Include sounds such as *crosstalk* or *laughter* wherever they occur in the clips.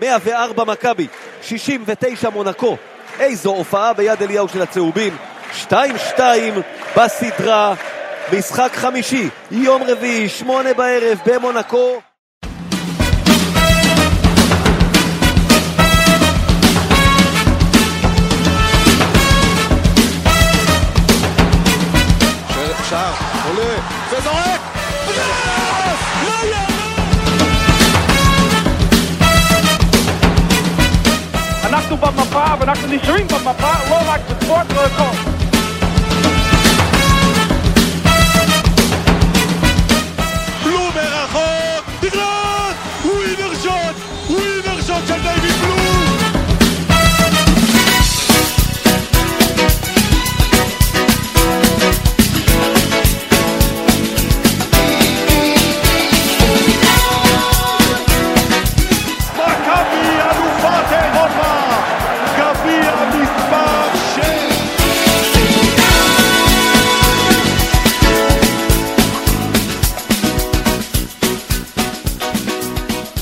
104 מכבי, 69 מונקו. איזו הופעה ביד אליהו של הצהובים. 2-2 בסדרה, משחק חמישי, יום רביעי, שמונה בערב במונקו. שער, עולה, וזורק! לא יאמן! אנחנו במפה ואנחנו נשארים במפה, לא רק בספורט, לא הכל.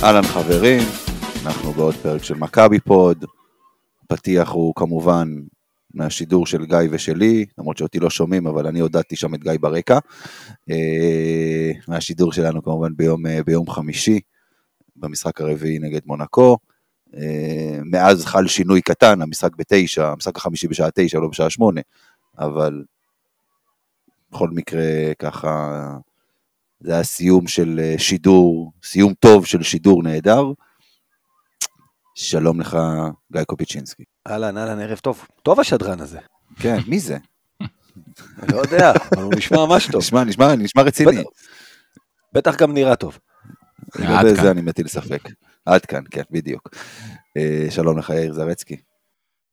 אהלן חברים, אנחנו בעוד פרק של מכבי פוד. הפתיח הוא כמובן מהשידור של גיא ושלי, למרות שאותי לא שומעים, אבל אני הודעתי שם את גיא ברקע. אה, מהשידור שלנו כמובן ביום, אה, ביום חמישי, במשחק הרביעי נגד מונקו. אה, מאז חל שינוי קטן, המשחק בתשע, המשחק החמישי בשעה תשע, לא בשעה שמונה, אבל בכל מקרה ככה זה היה סיום של אה, שידור, סיום טוב של שידור נהדר. שלום לך, גיא קופיצ'ינסקי. אהלן, אהלן, ערב טוב. טוב השדרן הזה. כן, מי זה? לא יודע, אבל הוא נשמע ממש טוב. נשמע, נשמע, נשמע רציני. בטח- בטח גם נראה טוב. לגבי עד זה כאן. אני מטיל ספק. עד כאן, כן, בדיוק. אה, שלום לך, יאיר זרצקי.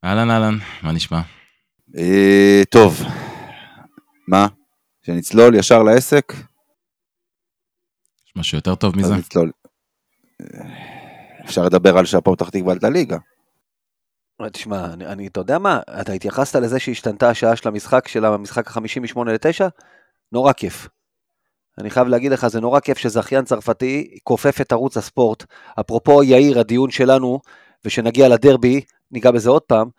אהלן אהלן, מה נשמע? אה, טוב, מה? שנצלול ישר לעסק? יש משהו יותר טוב מזה? אה, אפשר לדבר על שהפועל פתח תקווה עלתה ליגה. תשמע, אני, אני, אתה יודע מה? אתה התייחסת לזה שהשתנתה השעה של המשחק, של המשחק החמישי משמונה לתשע? נורא כיף. אני חייב להגיד לך, זה נורא כיף שזכיין צרפתי כופף את ערוץ הספורט. אפרופו יאיר, הדיון שלנו, ושנגיע לדרבי, ניגע בזה עוד פעם,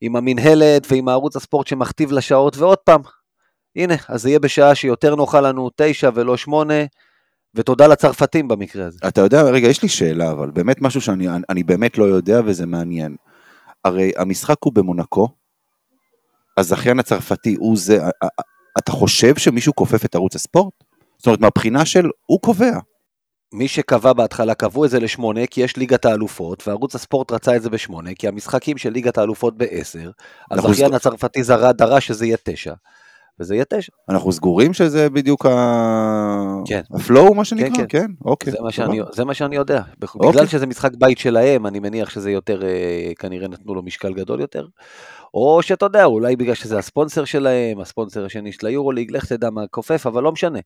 עם המינהלת ועם הערוץ הספורט שמכתיב לשעות, ועוד פעם, הנה, אז זה יהיה בשעה שיותר נוחה לנו תשע ולא שמונה, ותודה לצרפתים במקרה הזה. אתה יודע, רגע, יש לי שאלה, אבל באמת משהו שאני אני, באמת לא יודע וזה מעניין. הרי המשחק הוא במונקו, הזכיין הצרפתי הוא זה, אתה חושב שמישהו כופף את ערוץ הספורט? זאת אומרת, מהבחינה של, הוא קובע. מי שקבע בהתחלה קבעו את זה לשמונה כי יש ליגת האלופות וערוץ הספורט רצה את זה בשמונה כי המשחקים של ליגת האלופות בעשר הזכיין הצרפתי זרה דרש שזה יהיה תשע וזה יהיה תשע אנחנו סגורים שזה בדיוק ה... כן. הפלואו, מה שנקרא? כן, כן, אוקיי. זה, מה. שאני, זה מה שאני יודע אוקיי. בגלל שזה משחק בית שלהם אני מניח שזה יותר אה, כנראה נתנו לו משקל גדול יותר או שאתה יודע אולי בגלל שזה הספונסר שלהם הספונסר השני של היורוליג לך תדע מה כופף אבל לא משנה.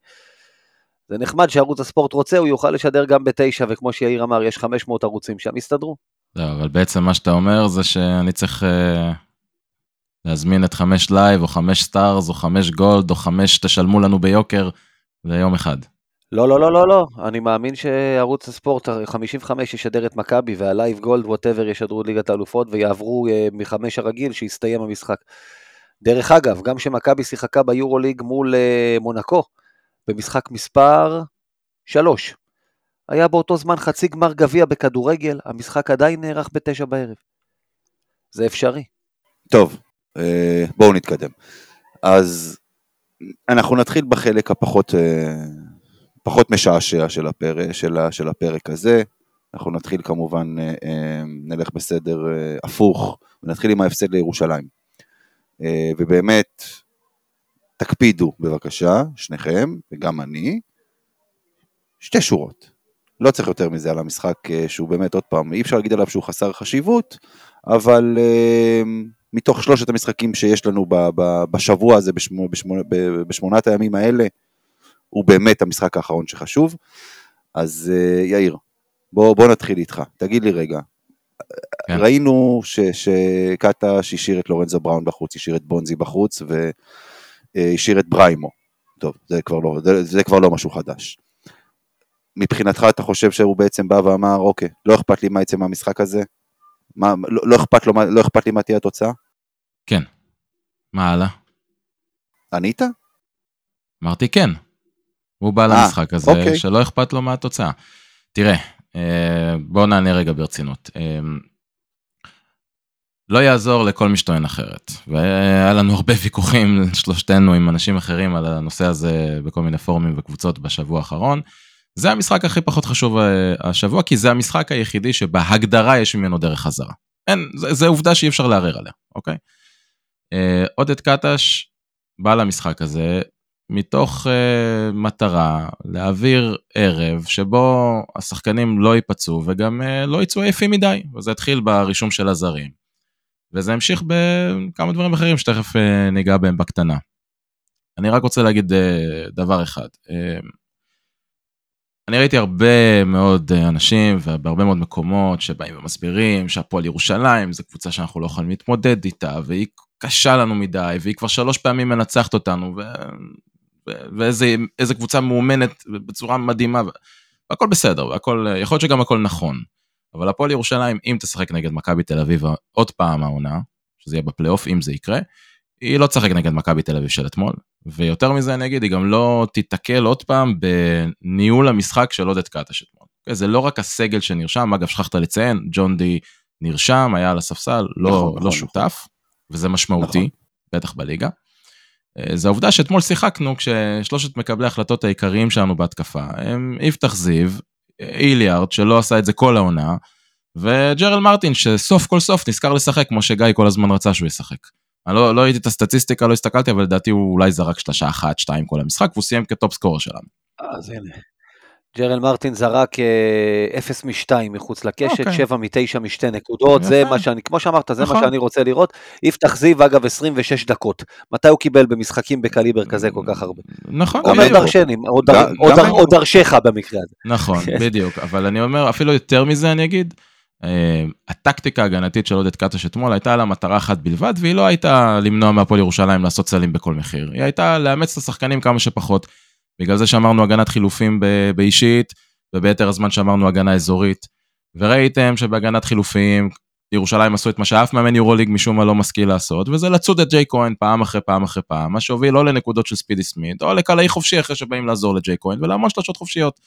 זה נחמד שערוץ הספורט רוצה הוא יוכל לשדר גם בתשע וכמו שיאיר אמר יש 500 ערוצים שם יסתדרו. לא, אבל בעצם מה שאתה אומר זה שאני צריך אה, להזמין את חמש live, או חמש stars, או חמש gold, או חמש תשלמו לנו ביוקר ליום אחד. לא, לא, לא, לא, לא. אני מאמין שערוץ הספורט 55 ישדר את מכבי וה live gold whatever ישדרו את ליגת האלופות ויעברו אה, מחמש הרגיל שיסתיים המשחק. דרך אגב, גם שמכבי שיחקה ביורוליג מול אה, מונקו, במשחק מספר 3. היה באותו זמן חצי גמר גביע בכדורגל, המשחק עדיין נערך בתשע בערב. זה אפשרי. טוב, בואו נתקדם. אז אנחנו נתחיל בחלק הפחות אה, פחות משעשע של הפרק, של, של הפרק הזה. אנחנו נתחיל כמובן, אה, אה, נלך בסדר אה, הפוך, ונתחיל עם ההפסד לירושלים. אה, ובאמת, תקפידו בבקשה, שניכם, וגם אני, שתי שורות. לא צריך יותר מזה על המשחק אה, שהוא באמת, עוד פעם, אי אפשר להגיד עליו שהוא חסר חשיבות, אבל אה, מתוך שלושת המשחקים שיש לנו ב, ב, בשבוע הזה, בשמו, בשמו, ב- בשמונת הימים האלה, הוא באמת המשחק האחרון שחשוב. אז אה, יאיר, בוא, בוא נתחיל איתך. תגיד לי רגע, כן. ראינו ש- שקטש השאיר את לורנזו בראון בחוץ, השאיר את בונזי בחוץ והשאיר את בריימו. טוב, זה כבר לא, זה, זה כבר לא משהו חדש. מבחינתך אתה חושב שהוא בעצם בא ואמר, אוקיי, לא אכפת לי מה יצא מהמשחק הזה? מה, לא, לא, אכפת לו, מה- לא אכפת לי מה תהיה התוצאה? כן. מה הלאה? ענית? אמרתי כן. הוא בא אה, למשחק הזה, אוקיי. שלא אכפת לו מהתוצאה. תראה, אה, בואו נענה רגע ברצינות. אה, לא יעזור לכל מי שטוען אחרת. והיה לנו הרבה ויכוחים, שלושתנו, עם אנשים אחרים על הנושא הזה בכל מיני פורומים וקבוצות בשבוע האחרון. זה המשחק הכי פחות חשוב אה, השבוע, כי זה המשחק היחידי שבהגדרה יש ממנו דרך חזרה. אין, זה, זה עובדה שאי אפשר לערער עליה, אוקיי? אה, עודד קטש בא למשחק הזה מתוך uh, מטרה להעביר ערב שבו השחקנים לא ייפצעו וגם uh, לא יצאו עייפים מדי, וזה התחיל ברישום של הזרים. וזה המשיך בכמה דברים אחרים שתכף uh, ניגע בהם בקטנה. אני רק רוצה להגיד uh, דבר אחד. Uh, אני ראיתי הרבה מאוד אה, אנשים ובהרבה מאוד מקומות שבאים ומסבירים שהפועל ירושלים זו קבוצה שאנחנו לא יכולים להתמודד איתה והיא קשה לנו מדי והיא כבר שלוש פעמים מנצחת אותנו ו... ו- ואיזה איזה קבוצה מאומנת בצורה מדהימה והכל בסדר והכל יכול להיות שגם הכל נכון. אבל הפועל ירושלים אם תשחק נגד מכבי תל אביב עוד פעם העונה שזה יהיה בפלייאוף אם זה יקרה היא לא תשחק נגד מכבי תל אביב של אתמול ויותר מזה אני אגיד היא גם לא תיתקל עוד פעם בניהול המשחק של עודד קטש אתמול. אוקיי? זה לא רק הסגל שנרשם אגב שכחת לציין ג'ון די נרשם היה על הספסל לא, נכון, לא נכון, שותף וזה משמעותי נכון. בטח בליגה. אה, זה העובדה שאתמול שיחקנו כששלושת מקבלי ההחלטות העיקריים שלנו בהתקפה הם יפתח זיו, איליארד שלא עשה את זה כל העונה, וג'רל מרטין שסוף כל סוף נזכר לשחק כמו שגיא כל הזמן רצה שהוא ישחק. אני לא, לא ראיתי את הסטטיסטיקה, לא הסתכלתי, אבל לדעתי הוא אולי זרק שלושה אחת, שתיים כל המשחק, והוא סיים כטופ סקורר שלנו. אז הנה. ג'רל מרטין זרק אה, 0 מ-2 מחוץ לקשת, אוקיי. 7 מ-9 משתי נקודות, זה. מה שאני, כמו שאמרת, זה נכון. מה שאני רוצה לראות. יפתח זיו, אגב, 26 דקות. מתי הוא קיבל במשחקים בקליבר כזה כל כך הרבה? נכון, אומר. דרשני, גם- דר- גם עוד דר- היום. עוד דרשך במקרה הזה. נכון, *laughs* בדיוק, אבל אני אומר, אפילו יותר מזה אני אגיד, הטקטיקה ההגנתית של עודד קטש אתמול הייתה לה מטרה אחת בלבד, והיא לא הייתה למנוע מהפועל ירושלים לעשות סלים בכל מחיר, היא הייתה לאמץ את השחקנים כמה שפחות. בגלל זה שאמרנו הגנת חילופים באישית, וביתר הזמן שאמרנו הגנה אזורית. וראיתם שבהגנת חילופים, ירושלים עשו את מה שאף מאמן יורוליג משום מה לא משכיל לעשות, וזה לצוד את ג'יי כהן פעם אחרי פעם אחרי פעם, מה שהוביל לא לנקודות של ספידי סמית, או לקלעי חופשי אחרי שבאים לעזור לג'יי כהן, ולהמון שלושות חופשיות.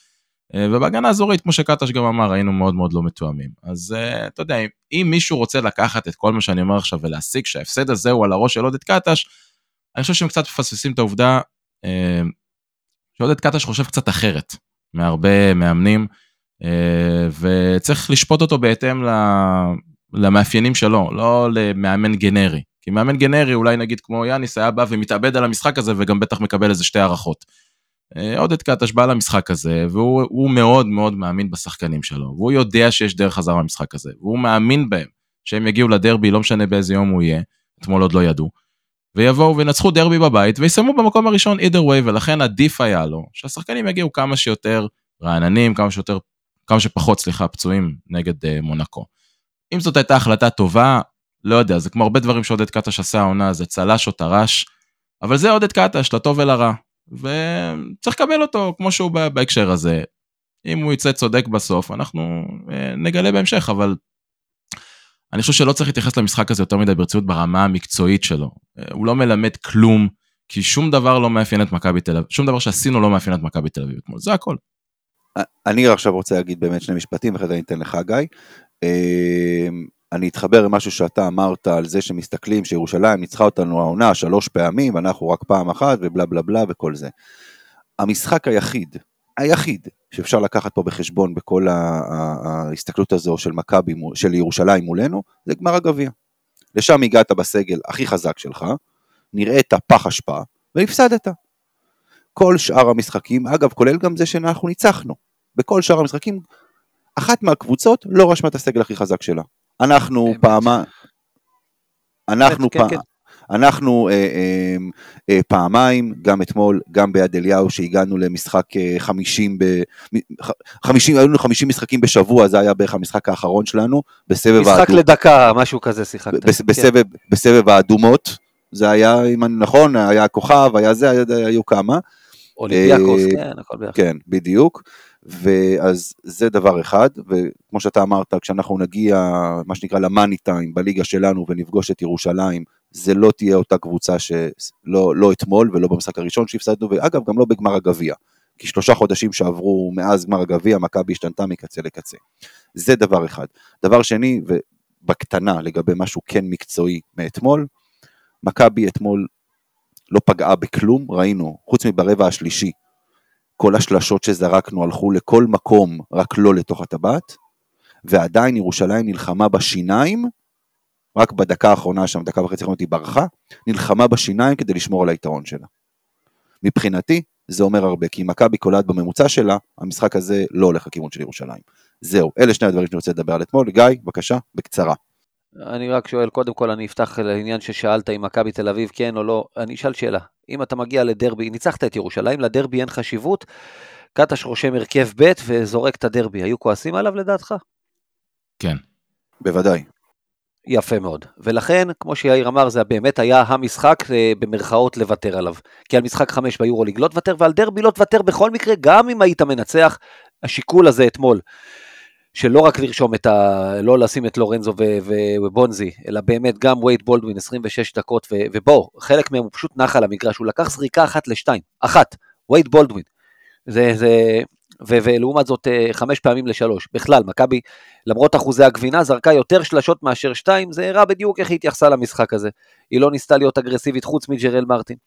אה, ובהגנה אזורית, כמו שקטש גם אמר, היינו מאוד מאוד לא מתואמים. אז אה, אתה יודע, אם, אם מישהו רוצה לקחת את כל מה שאני אומר עכשיו ולהסיק שההפסד הזה הוא על הראש של עודד קטש, אני חושב שהם קצת מפספסים את העובדה אה, שעודד קטש חושב קצת אחרת מהרבה מאמנים, אה, וצריך לשפוט אותו בהתאם ל- למאפיינים שלו, לא למאמן גנרי. כי מאמן גנרי, אולי נגיד כמו יאניס, היה בא ומתאבד על המשחק הזה וגם בטח מקבל איזה שתי הערכות. אה, עודד קטש בא למשחק הזה, והוא הוא מאוד מאוד מאמין בשחקנים שלו, והוא יודע שיש דרך חזרה במשחק הזה, והוא מאמין בהם, שהם יגיעו לדרבי, לא משנה באיזה יום הוא יהיה, אתמול עוד לא ידעו, ויבואו וינצחו דרבי בבית, ויסיימו במקום הראשון either way, ולכן עדיף היה לו, שהשחקנים יגיעו כמה שיותר רעננים, כמה שיותר, כמה שפחות, סליחה, פצועים נגד uh, מונקו. אם זאת הייתה החלטה טובה, לא יודע, זה כמו הרבה דברים שעודד קטש עשה העונה, זה צל"ש או טר"ש, אבל זה עודד קטש, לטוב ולרע. וצריך לקבל אותו כמו שהוא בהקשר הזה. אם הוא יצא צודק בסוף, אנחנו אה, נגלה בהמשך, אבל אני חושב שלא צריך להתייחס למשחק הזה יותר מדי ברצינות ברמה המקצועית שלו. אה, הוא לא מלמד כלום, כי שום דבר לא מאפיין את מכבי תל אביב, שום דבר שעשינו לא מאפיין את מכבי תל אביב אתמול, זה הכל. אני עכשיו רוצה להגיד באמת שני משפטים, ואחרי זה אני אתן לך גיא. אני אתחבר למשהו שאתה אמרת על זה שמסתכלים שירושלים ניצחה אותנו העונה שלוש פעמים, ואנחנו רק פעם אחת, ובלה בלה בלה וכל זה. המשחק היחיד, היחיד, שאפשר לקחת פה בחשבון בכל ההסתכלות הזו של מכבי, של ירושלים מולנו, זה גמר הגביע. לשם הגעת בסגל הכי חזק שלך, נראית פח אשפה, והפסדת. כל שאר המשחקים, אגב, כולל גם זה שאנחנו ניצחנו. בכל שאר המשחקים, אחת מהקבוצות לא רשמה את הסגל הכי חזק שלה. אנחנו. פעמה... אנחנו, כן, פעם, כן. אנחנו אה, אה, אה, פעמיים, גם אתמול, גם ביד אליהו, שהגענו למשחק אה, 50 ב... מ- ח- 50, היו לנו 50 משחקים בשבוע, זה היה בערך המשחק האחרון שלנו, בסבב משחק האדום- לדקה, משהו כזה שיחקת. בס- כן. בסבב, בסבב האדומות, זה היה, אם אני נכון, היה כוכב, היה זה, היה- היו כמה. אולימפיאקוס, אה, כן, הכל ביחד. כן, בדיוק. ואז זה דבר אחד, וכמו שאתה אמרת, כשאנחנו נגיע, מה שנקרא, למאני טיים בליגה שלנו ונפגוש את ירושלים, זה לא תהיה אותה קבוצה שלא לא אתמול ולא במשחק הראשון שהפסדנו, ואגב, גם לא בגמר הגביע. כי שלושה חודשים שעברו מאז גמר הגביע, מכבי השתנתה מקצה לקצה. זה דבר אחד. דבר שני, ובקטנה לגבי משהו כן מקצועי מאתמול, מכבי אתמול לא פגעה בכלום, ראינו, חוץ מברבע השלישי, כל השלשות שזרקנו הלכו לכל מקום, רק לא לתוך הטבעת, ועדיין ירושלים נלחמה בשיניים, רק בדקה האחרונה שם, דקה וחצי האחרונות היא ברחה, נלחמה בשיניים כדי לשמור על היתרון שלה. מבחינתי, זה אומר הרבה, כי אם מכבי קולעת בממוצע שלה, המשחק הזה לא הולך לכיוון של ירושלים. זהו, אלה שני הדברים שאני רוצה לדבר על אתמול. גיא, בבקשה, בקצרה. אני רק שואל, קודם כל אני אפתח לעניין ששאלת אם מכבי תל אביב כן או לא, אני אשאל שאלה, אם אתה מגיע לדרבי, ניצחת את ירושלים, לדרבי אין חשיבות, קטש רושם הרכב ב' וזורק את הדרבי, היו כועסים עליו לדעתך? כן. בוודאי. יפה מאוד. ולכן, כמו שיאיר אמר, זה באמת היה המשחק אה, במרכאות לוותר עליו. כי על משחק חמש ביורוליג לא תוותר, ועל דרבי לא תוותר בכל מקרה, גם אם היית מנצח. השיקול הזה אתמול, שלא רק לרשום את ה... לא לשים את לורנזו ובונזי, אלא באמת גם וייד בולדווין 26 דקות, ו... ובואו, חלק מהם הוא פשוט נח על המגרש, הוא לקח זריקה אחת לשתיים, אחת, וייד בולדווין. זה, זה, ו- ולעומת זאת אה, חמש פעמים לשלוש. בכלל, מכבי, למרות אחוזי הגבינה, זרקה יותר שלשות מאשר שתיים, זה הראה בדיוק איך היא התייחסה למשחק הזה. היא לא ניסתה להיות אגרסיבית חוץ מג'רל מרטין.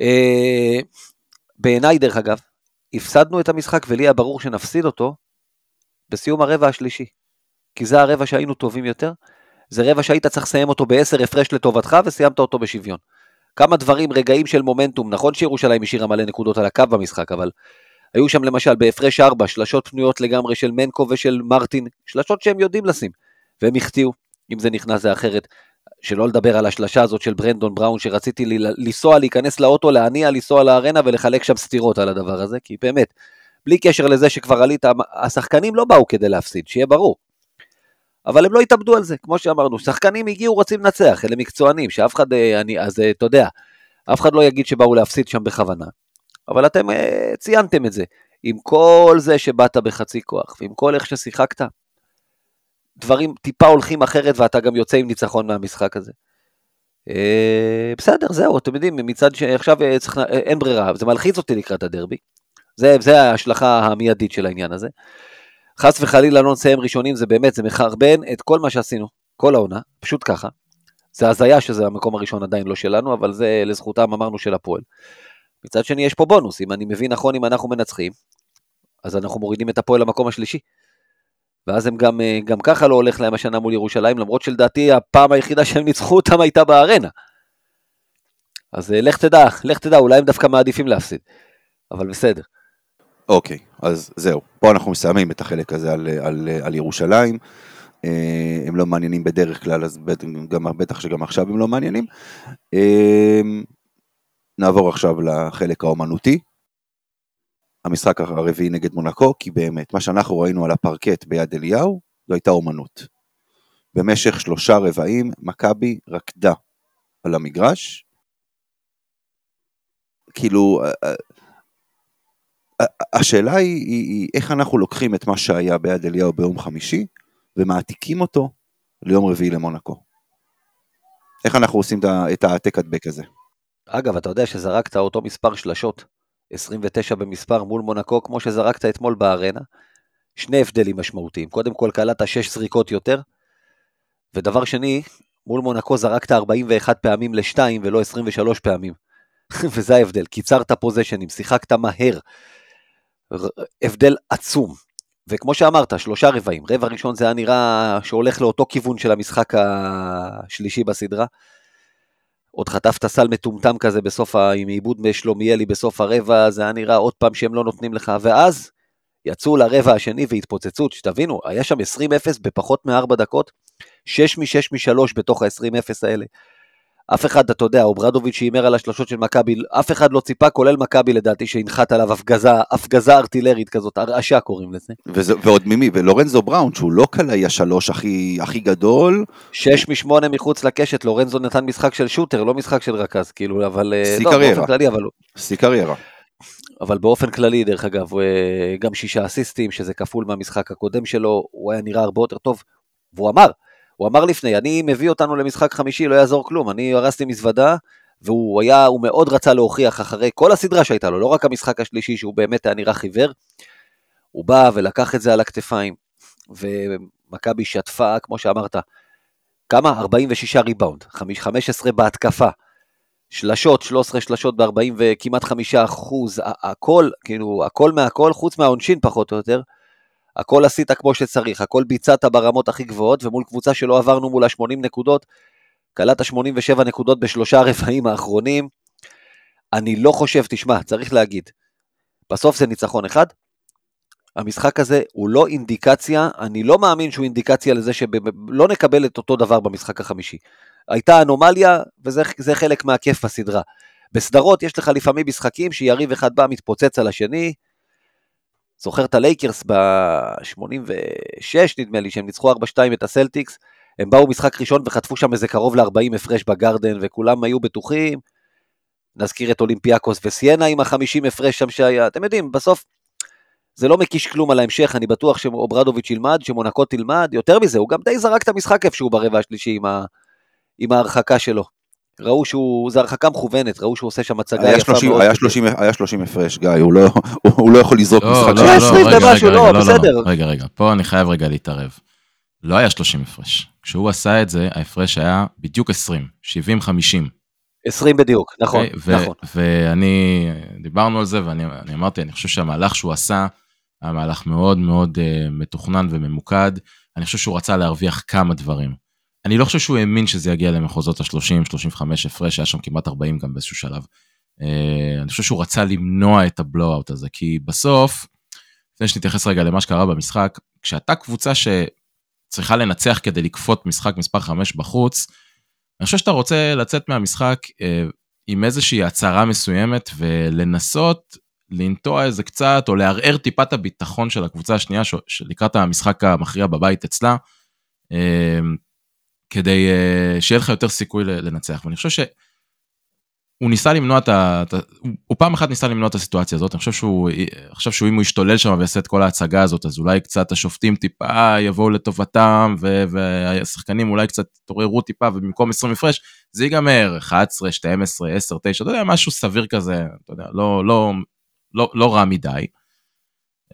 אה, בעיניי, דרך אגב, הפסדנו את המשחק ולי היה ברור שנפסיד אותו בסיום הרבע השלישי. כי זה הרבע שהיינו טובים יותר, זה רבע שהיית צריך לסיים אותו בעשר הפרש לטובתך וסיימת אותו בשוויון. כמה דברים, רגעים של מומנטום, נכון שירושלים השאירה מלא נקודות על הקו במשחק, אבל היו שם למשל בהפרש 4 שלשות פנויות לגמרי של מנקו ושל מרטין, שלשות שהם יודעים לשים, והם החטיאו, אם זה נכנס זה אחרת. שלא לדבר על השלשה הזאת של ברנדון בראון, שרציתי לנסוע, להיכנס לאוטו, להניע, לנסוע לארנה ולחלק שם סטירות על הדבר הזה, כי באמת, בלי קשר לזה שכבר עלית, השחקנים לא באו כדי להפסיד, שיהיה ברור. אבל הם לא התאבדו על זה, כמו שאמרנו, שחקנים הגיעו, רוצים לנצח, אלה מקצוענים, שאף אחד, אה, אני, אז אה, אתה יודע, אף אחד לא יגיד שבאו להפסיד שם בכוונה. אבל אתם uh, ציינתם את זה. עם כל זה שבאת בחצי כוח, ועם כל איך ששיחקת, דברים טיפה הולכים אחרת ואתה גם יוצא עם ניצחון מהמשחק הזה. בסדר, זהו, אתם יודעים, מצד שעכשיו צריך, אין ברירה, זה מלחיץ אותי לקראת הדרבי. זה, זה ההשלכה המיידית של העניין הזה. חס וחלילה לא נסיים ראשונים, זה באמת, זה מחרבן את כל מה שעשינו, כל העונה, פשוט ככה. זה הזיה שזה המקום הראשון עדיין לא שלנו, אבל זה לזכותם אמרנו של הפועל. מצד שני יש פה בונוס, אם אני מבין נכון, אם אנחנו מנצחים, אז אנחנו מורידים את הפועל למקום השלישי. ואז הם גם, אה, גם ככה לא הולך להם השנה מול ירושלים, למרות שלדעתי הפעם היחידה שהם ניצחו אותם הייתה בארנה. אז אה, לך תדע, לך תדע, אולי הם דווקא מעדיפים להפסיד, אבל בסדר. אוקיי, אז זהו, פה אנחנו מסיימים את החלק הזה על, על, על ירושלים. אה, הם לא מעניינים בדרך כלל, אז בטח, גם, בטח שגם עכשיו הם לא מעניינים. נעבור עכשיו לחלק האומנותי. המשחק הרביעי נגד מונקו, כי באמת, מה שאנחנו ראינו על הפרקט ביד אליהו, זו הייתה אומנות. במשך שלושה רבעים, מכבי רקדה על המגרש. כאילו, השאלה היא, היא, היא איך אנחנו לוקחים את מה שהיה ביד אליהו ביום חמישי, ומעתיקים אותו ליום רביעי למונקו. איך אנחנו עושים את העתק הדבק הזה? אגב, אתה יודע שזרקת אותו מספר שלשות, 29 במספר מול מונקו, כמו שזרקת אתמול בארנה. שני הבדלים משמעותיים. קודם כל, קלעת 6 זריקות יותר, ודבר שני, מול מונקו זרקת 41 פעמים ל-2 ולא 23 פעמים. *laughs* וזה ההבדל, קיצרת פוזיישנים, שיחקת מהר. הבדל עצום. וכמו שאמרת, שלושה רבעים. רבע ראשון זה היה נראה שהולך לאותו כיוון של המשחק השלישי בסדרה. עוד חטפת סל מטומטם כזה בסוף, ה... עם עיבוד משלומיאלי בסוף הרבע, זה היה נראה עוד פעם שהם לא נותנים לך, ואז יצאו לרבע השני והתפוצצות, שתבינו, היה שם 20-0 בפחות מ-4 דקות, 6 מ-6 מ-3 בתוך ה-20-0 האלה. אף אחד, אתה יודע, אוברדוביץ' שהימר על השלושות של מכבי, אף אחד לא ציפה, כולל מכבי לדעתי, שהנחת עליו הפגזה, הפגזה ארטילרית כזאת, הרעשה קוראים לזה. וזה, ועוד ממי, ולורנזו בראון, שהוא לא קלעי השלוש הכי, הכי גדול. שש משמונה מחוץ לקשת, לורנזו נתן משחק של שוטר, לא משחק של רכז, כאילו, אבל... שיא לא, קריירה. כללי, אבל... שיא קריירה. אבל באופן כללי, דרך אגב, אה, גם שישה אסיסטים, שזה כפול מהמשחק הקודם שלו, הוא היה נראה הרבה יותר טוב. והוא אמר, הוא אמר לפני, אני מביא אותנו למשחק חמישי, לא יעזור כלום, אני הרסתי מזוודה, והוא היה, הוא מאוד רצה להוכיח אחרי כל הסדרה שהייתה לו, לא רק המשחק השלישי, שהוא באמת היה נראה חיוור, הוא בא ולקח את זה על הכתפיים, ומכבי שטפה, כמו שאמרת, כמה? 46 ריבאונד, 15 בהתקפה, שלשות, 13 שלשות ב-40 וכמעט 5 אחוז, הכל, כאילו, הכל מהכל, חוץ מהעונשין פחות או יותר, הכל עשית כמו שצריך, הכל ביצעת ברמות הכי גבוהות, ומול קבוצה שלא עברנו מול ה-80 נקודות, קלעת 87 נקודות בשלושה הרבעים האחרונים. אני לא חושב, תשמע, צריך להגיד, בסוף זה ניצחון אחד. המשחק הזה הוא לא אינדיקציה, אני לא מאמין שהוא אינדיקציה לזה שלא נקבל את אותו דבר במשחק החמישי. הייתה אנומליה, וזה חלק מהכיף בסדרה. בסדרות יש לך לפעמים משחקים שיריב אחד בא, מתפוצץ על השני. זוכר את הלייקרס ב-86 נדמה לי, שהם ניצחו 4-2 את הסלטיקס. הם באו משחק ראשון וחטפו שם איזה קרוב ל-40 הפרש בגרדן, וכולם היו בטוחים. נזכיר את אולימפיאקוס וסיינה עם ה-50 הפרש שם שהיה. אתם יודעים, בסוף זה לא מקיש כלום על ההמשך, אני בטוח שאוברדוביץ' ילמד, שמונקו תלמד. יותר מזה, הוא גם די זרק את המשחק איפשהו ברבע השלישי עם, ה... עם ההרחקה שלו. ראו שהוא, זו הרחקה מכוונת, ראו שהוא עושה שם הצגה היה יפה 30, מאוד. היה 30, היה 30 הפרש, גיא, הוא לא, הוא, הוא לא יכול לזרוק לא, משחק לא, של לא, 20 רגע, רגע, לא, רגע, בסדר. רגע, רגע, פה אני חייב רגע להתערב. לא היה 30 הפרש. כשהוא עשה את זה, ההפרש היה בדיוק 20, 70-50. 20 בדיוק, נכון, אוקיי? ו- נכון. ואני, דיברנו על זה, ואני אני אמרתי, אני חושב שהמהלך שהוא עשה, היה מהלך מאוד מאוד uh, מתוכנן וממוקד. אני חושב שהוא רצה להרוויח כמה דברים. אני לא חושב שהוא האמין שזה יגיע למחוזות ה-30, 35 הפרש, היה שם כמעט 40 גם באיזשהו שלב. Uh, אני חושב שהוא רצה למנוע את הבלואו-אוט הזה, כי בסוף, לפני שנתייחס רגע למה שקרה במשחק, כשאתה קבוצה שצריכה לנצח כדי לקפוט משחק מספר 5 בחוץ, אני חושב שאתה רוצה לצאת מהמשחק אה, עם איזושהי הצהרה מסוימת ולנסות לנטוע איזה קצת, או לערער טיפה את הביטחון של הקבוצה השנייה ש- לקראת המשחק המכריע בבית אצלה, אה, כדי אה, שיהיה לך יותר סיכוי לנצח. ואני חושב שהוא ניסה למנוע את ה... הוא- פעם אחת ניסה למנוע את הסיטואציה הזאת, אני חושב שהוא, אני חושב שהוא אם הוא ישתולל שם ויעשה את כל ההצגה הזאת, אז אולי קצת השופטים טיפה יבואו לטובתם, ו- והשחקנים אולי קצת תעוררו טיפה, ובמקום 20 הפרש, זה ייגמר 11, 12, 10, 9, אתה יודע, משהו סביר כזה, אתה יודע, לא, לא, לא, לא רע מדי.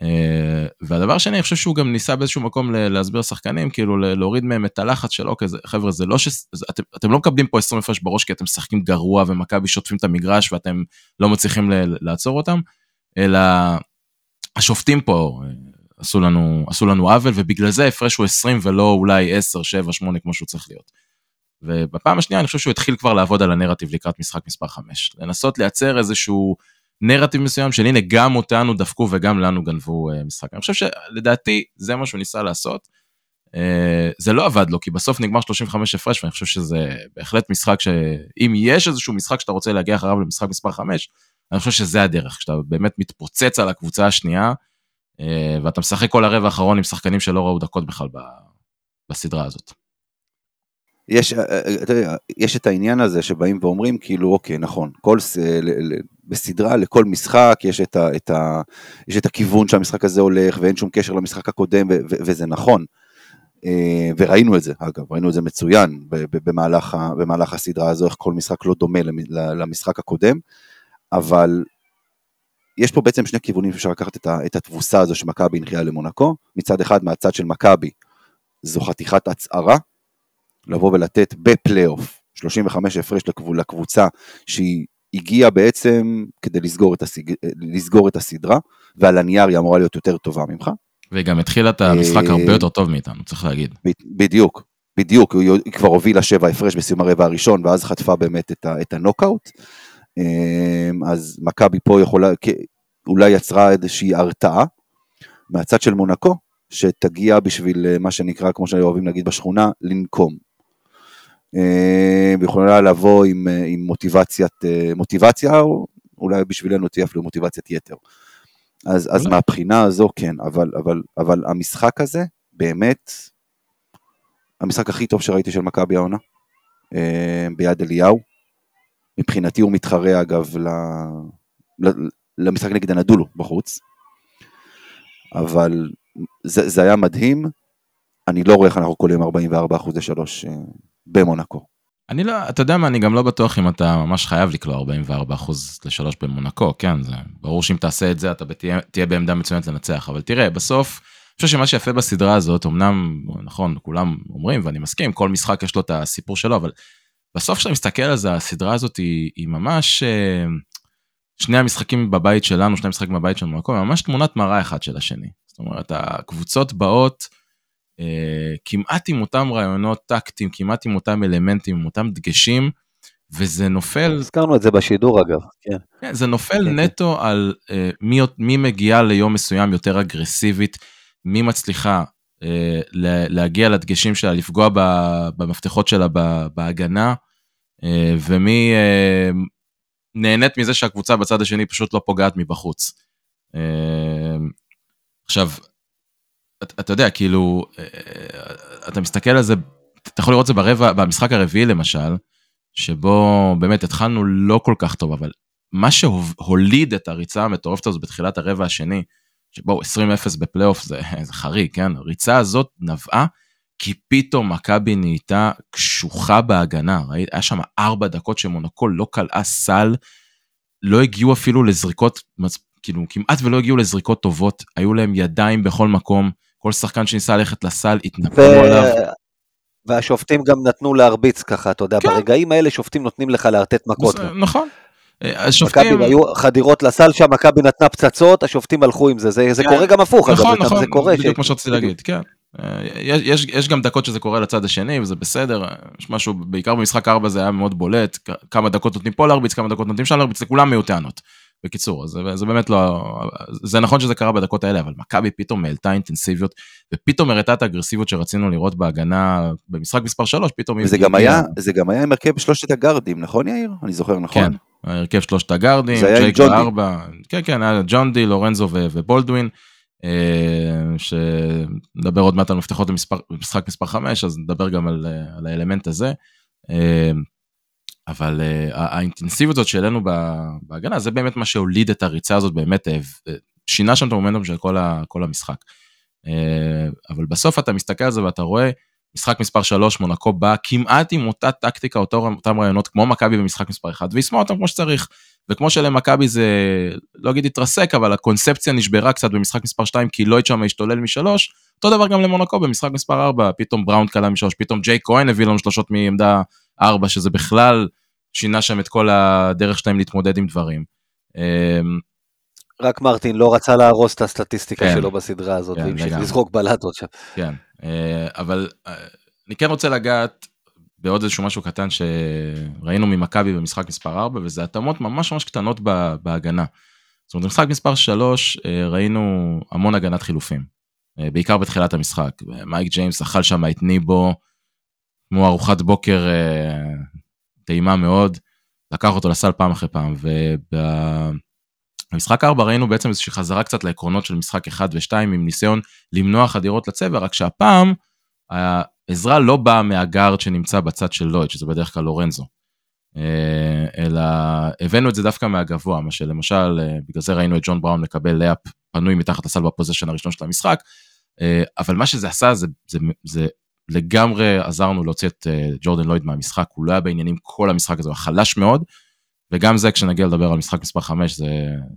אה, והדבר השני, אני חושב שהוא גם ניסה באיזשהו מקום להסביר לשחקנים, כאילו להוריד מהם את הלחץ של אוקיי, חבר'ה, זה לא ש... אתם, אתם לא מקבלים פה 20 הפרש בראש כי אתם משחקים גרוע ומכבי שוטפים את המגרש ואתם לא מצליחים ל- לעצור אותם, אלא השופטים פה אה, עשו לנו, עשו לנו עוול, ובגלל זה ההפרש הוא 20 ולא אולי 10, 7, 8 כמו שהוא צריך להיות. ובפעם השנייה אני חושב שהוא התחיל כבר לעבוד על הנרטיב לקראת משחק מספר 5. לנסות לייצר איזשהו נרטיב מסוים של הנה גם אותנו דפקו וגם לנו גנבו אה, משחק. אני חושב שלדעתי זה מה שהוא ניסה לעשות. אה, זה לא עבד לו כי בסוף נגמר 35 הפרש ואני חושב שזה בהחלט משחק שאם יש איזשהו משחק שאתה רוצה להגיע אחריו למשחק מספר 5, אני חושב שזה הדרך, כשאתה באמת מתפוצץ על הקבוצה השנייה אה, ואתה משחק כל הרבע האחרון עם שחקנים שלא ראו דקות בכלל בסדרה הזאת. יש, יש את העניין הזה שבאים ואומרים כאילו אוקיי נכון כל בסדרה לכל משחק יש את, ה, את ה, יש את הכיוון שהמשחק הזה הולך ואין שום קשר למשחק הקודם ו, ו, וזה נכון. אה, וראינו את זה אגב ראינו את זה מצוין במהלך, במהלך הסדרה הזו איך כל משחק לא דומה למשחק הקודם אבל יש פה בעצם שני כיוונים שאפשר לקחת את, את התבוסה הזו שמכבי הנחייה למונקו מצד אחד מהצד של מכבי זו חתיכת הצהרה לבוא ולתת בפלייאוף 35 הפרש לקבו- לקבוצה שהיא הגיעה בעצם כדי לסגור את, הסיג... לסגור את הסדרה, ועל הנייר היא אמורה להיות יותר טובה ממך. והיא גם התחילה את המשחק אה, הרבה יותר טוב מאיתנו, צריך להגיד. בדיוק, בדיוק, היא כבר הובילה שבע הפרש בסיום הרבע הראשון, ואז חטפה באמת את, ה... את הנוקאוט. אמ, אז מכבי פה יכולה, אולי יצרה איזושהי הרתעה מהצד של מונקו, שתגיע בשביל אה, מה שנקרא, כמו שאוהבים להגיד בשכונה, לנקום. אה, ויכולה לבוא עם, אה, עם מוטיבציית, אה, מוטיבציה, או אולי בשבילנו תהיה אפילו מוטיבציית יתר. אז, אז אולי. מהבחינה הזו כן, אבל, אבל, אבל המשחק הזה, באמת, המשחק הכי טוב שראיתי של מכבי העונה, ביד אליהו. מבחינתי הוא מתחרה אגב ל, למשחק נגד הנדולו בחוץ. אבל זה, זה היה מדהים, אני לא רואה איך אנחנו קולים 44 אחוז לשלוש אה, במונקו. אני לא, אתה יודע מה, אני גם לא בטוח אם אתה ממש חייב לקלוע 44 אחוז לשלוש במונקו, כן, זה ברור שאם תעשה את זה אתה תהיה, תהיה בעמדה מצוינת לנצח, אבל תראה, בסוף, אני חושב שמה שיפה בסדרה הזאת, אמנם, נכון, כולם אומרים, ואני מסכים, כל משחק יש לו את הסיפור שלו, אבל בסוף כשאתה מסתכל על זה, הסדרה הזאת היא, היא ממש, אה, שני המשחקים בבית שלנו, שני המשחקים בבית של מונקו, ממש תמונת מראה אחד של השני. זאת אומרת, הקבוצות באות, כמעט עם אותם רעיונות טקטיים, כמעט עם אותם אלמנטים, עם אותם דגשים, וזה נופל... הזכרנו את זה בשידור אגב, כן. כן, זה נופל כן, נטו כן. על אה, מי, מי מגיעה ליום מסוים יותר אגרסיבית, מי מצליחה אה, להגיע לדגשים שלה, לפגוע ב, במפתחות שלה ב, בהגנה, אה, ומי אה, נהנית מזה שהקבוצה בצד השני פשוט לא פוגעת מבחוץ. אה, עכשיו, אתה, יודע, כאילו, אה, אתה מסתכל על זה, אתה יכול לראות את זה ברבע, במשחק הרביעי למשל, שבו באמת התחלנו לא כל כך טוב, אבל מה שהוליד את הריצה המטורפת הזו בתחילת הרבע השני, שבו 20-0 בפלייאוף זה, זה חריג, כן? הריצה הזאת נבעה כי פתאום מכבי נהייתה קשוחה בהגנה, ראית? היה שם ארבע דקות שמונקו לא קלעה סל, לא הגיעו אפילו לזריקות, כאילו כמעט ולא הגיעו לזריקות טובות, היו להם ידיים בכל מקום, כל שחקן שניסה ללכת לסל התנפלו ו... עליו. והשופטים גם נתנו להרביץ ככה, אתה יודע, כן. ברגעים האלה שופטים נותנים לך לארטט מכות. זה, נכון. השופטים... מכבי היו חדירות לסל שם, מכבי נתנה פצצות, השופטים הלכו עם זה, זה, זה כן. קורה גם הפוך, נכון, אגב, נכון, זה קורה. בדיוק ש... כמו שרציתי להגיד, כן. יש, יש, יש גם דקות שזה קורה לצד השני וזה בסדר, יש משהו, בעיקר במשחק 4 זה היה מאוד בולט, כמה דקות נותנים פה להרביץ, כמה דקות נותנים שם להרביץ, לכולם היו טענות. בקיצור, זה, זה באמת לא, זה נכון שזה קרה בדקות האלה, אבל מכבי פתאום העלתה אינטנסיביות, ופתאום הראתה את האגרסיביות שרצינו לראות בהגנה במשחק מספר 3, פתאום... וזה גם היה, זה גם היה עם הרכב שלושת הגארדים, נכון יאיר? אני זוכר נכון. כן, הרכב שלושת הגארדים, ג'ייק ארבע, כן כן, היה ג'ון די, לורנזו ובולדווין. אה, שנדבר עוד מעט על מפתחות במשחק מספר 5, אז נדבר גם על, אה, על האלמנט הזה. אה, אבל האינטנסיביות הזאת שהעלינו בהגנה, זה באמת מה שהוליד את הריצה הזאת, באמת שינה שם את המומנטום של כל, ה, כל המשחק. אבל בסוף אתה מסתכל על זה ואתה רואה, משחק מספר 3, מונקו בא כמעט עם אותה טקטיקה, אותו, אותם רעיונות כמו מכבי במשחק מספר 1, ויישמה אותם כמו שצריך. וכמו שלמכבי זה, לא אגיד התרסק, אבל הקונספציה נשברה קצת במשחק מספר 2, כי לויד שם השתולל משלוש, אותו דבר גם למונקו במשחק מספר 4, פתאום בראון קלה משלוש, פתאום ג'יי כהן הביא לנו שלושות מעמדה 4, שזה בכלל שינה שם את כל הדרך שלהם להתמודד עם דברים. אמ, רק מרטין לא רצה להרוס את הסטטיסטיקה כן, שלו בסדרה הזאת, כן, והמשיך לזרוק בלטות שם. כן, אה, אבל אה, אני כן רוצה לגעת בעוד איזשהו משהו קטן שראינו ממכבי במשחק מספר 4, וזה התאמות ממש ממש קטנות בהגנה. זאת אומרת, במשחק מספר 3 אה, ראינו המון הגנת חילופים, בעיקר בתחילת המשחק. מייק ג'יימס אכל שם את ניבו, כמו ארוחת בוקר אה, טעימה מאוד, לקח אותו לסל פעם אחרי פעם, ובמשחק 4 ראינו בעצם איזושהי חזרה קצת לעקרונות של משחק 1 ו-2 עם ניסיון למנוע חדירות לצבע, רק שהפעם העזרה לא באה מהגארד שנמצא בצד של לויד, שזה בדרך כלל לורנזו. אה, אלא הבאנו את זה דווקא מהגבוה, מה שלמשל, אה, בגלל זה ראינו את ג'ון בראון מקבל לאפ פנוי מתחת לסל בפוזיישן הראשון של המשחק, אבל מה שזה עשה זה, זה, זה לגמרי עזרנו להוציא את ג'ורדן לויד מהמשחק, הוא לא היה בעניינים כל המשחק הזה, הוא חלש מאוד, וגם זה כשנגיע לדבר על משחק מספר 5, זה,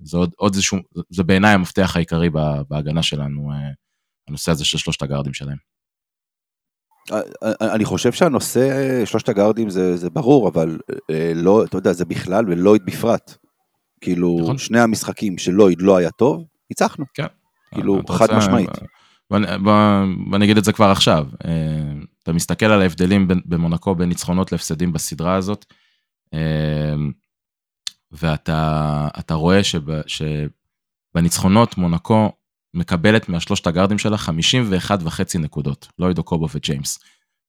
זה עוד, עוד איזשהו, זה בעיניי המפתח העיקרי בהגנה שלנו, הנושא הזה של שלושת הגארדים שלהם. אני חושב שהנושא, שלושת הגארדים זה, זה ברור, אבל אה, לא, אתה יודע, זה בכלל ולויד בפרט. כאילו, נכון. שני המשחקים של לויד לא היה טוב, ניצחנו. כן. כאילו, חד. משמעית. בוא, נגיד את זה כבר עכשיו. אה, אתה מסתכל על ההבדלים במונקו בין ניצחונות להפסדים בסדרה הזאת, אה, ואתה רואה שב, שבניצחונות מונקו מקבלת מהשלושת הגארדים שלה 51 וחצי נקודות, לויד אוקובו וג'יימס.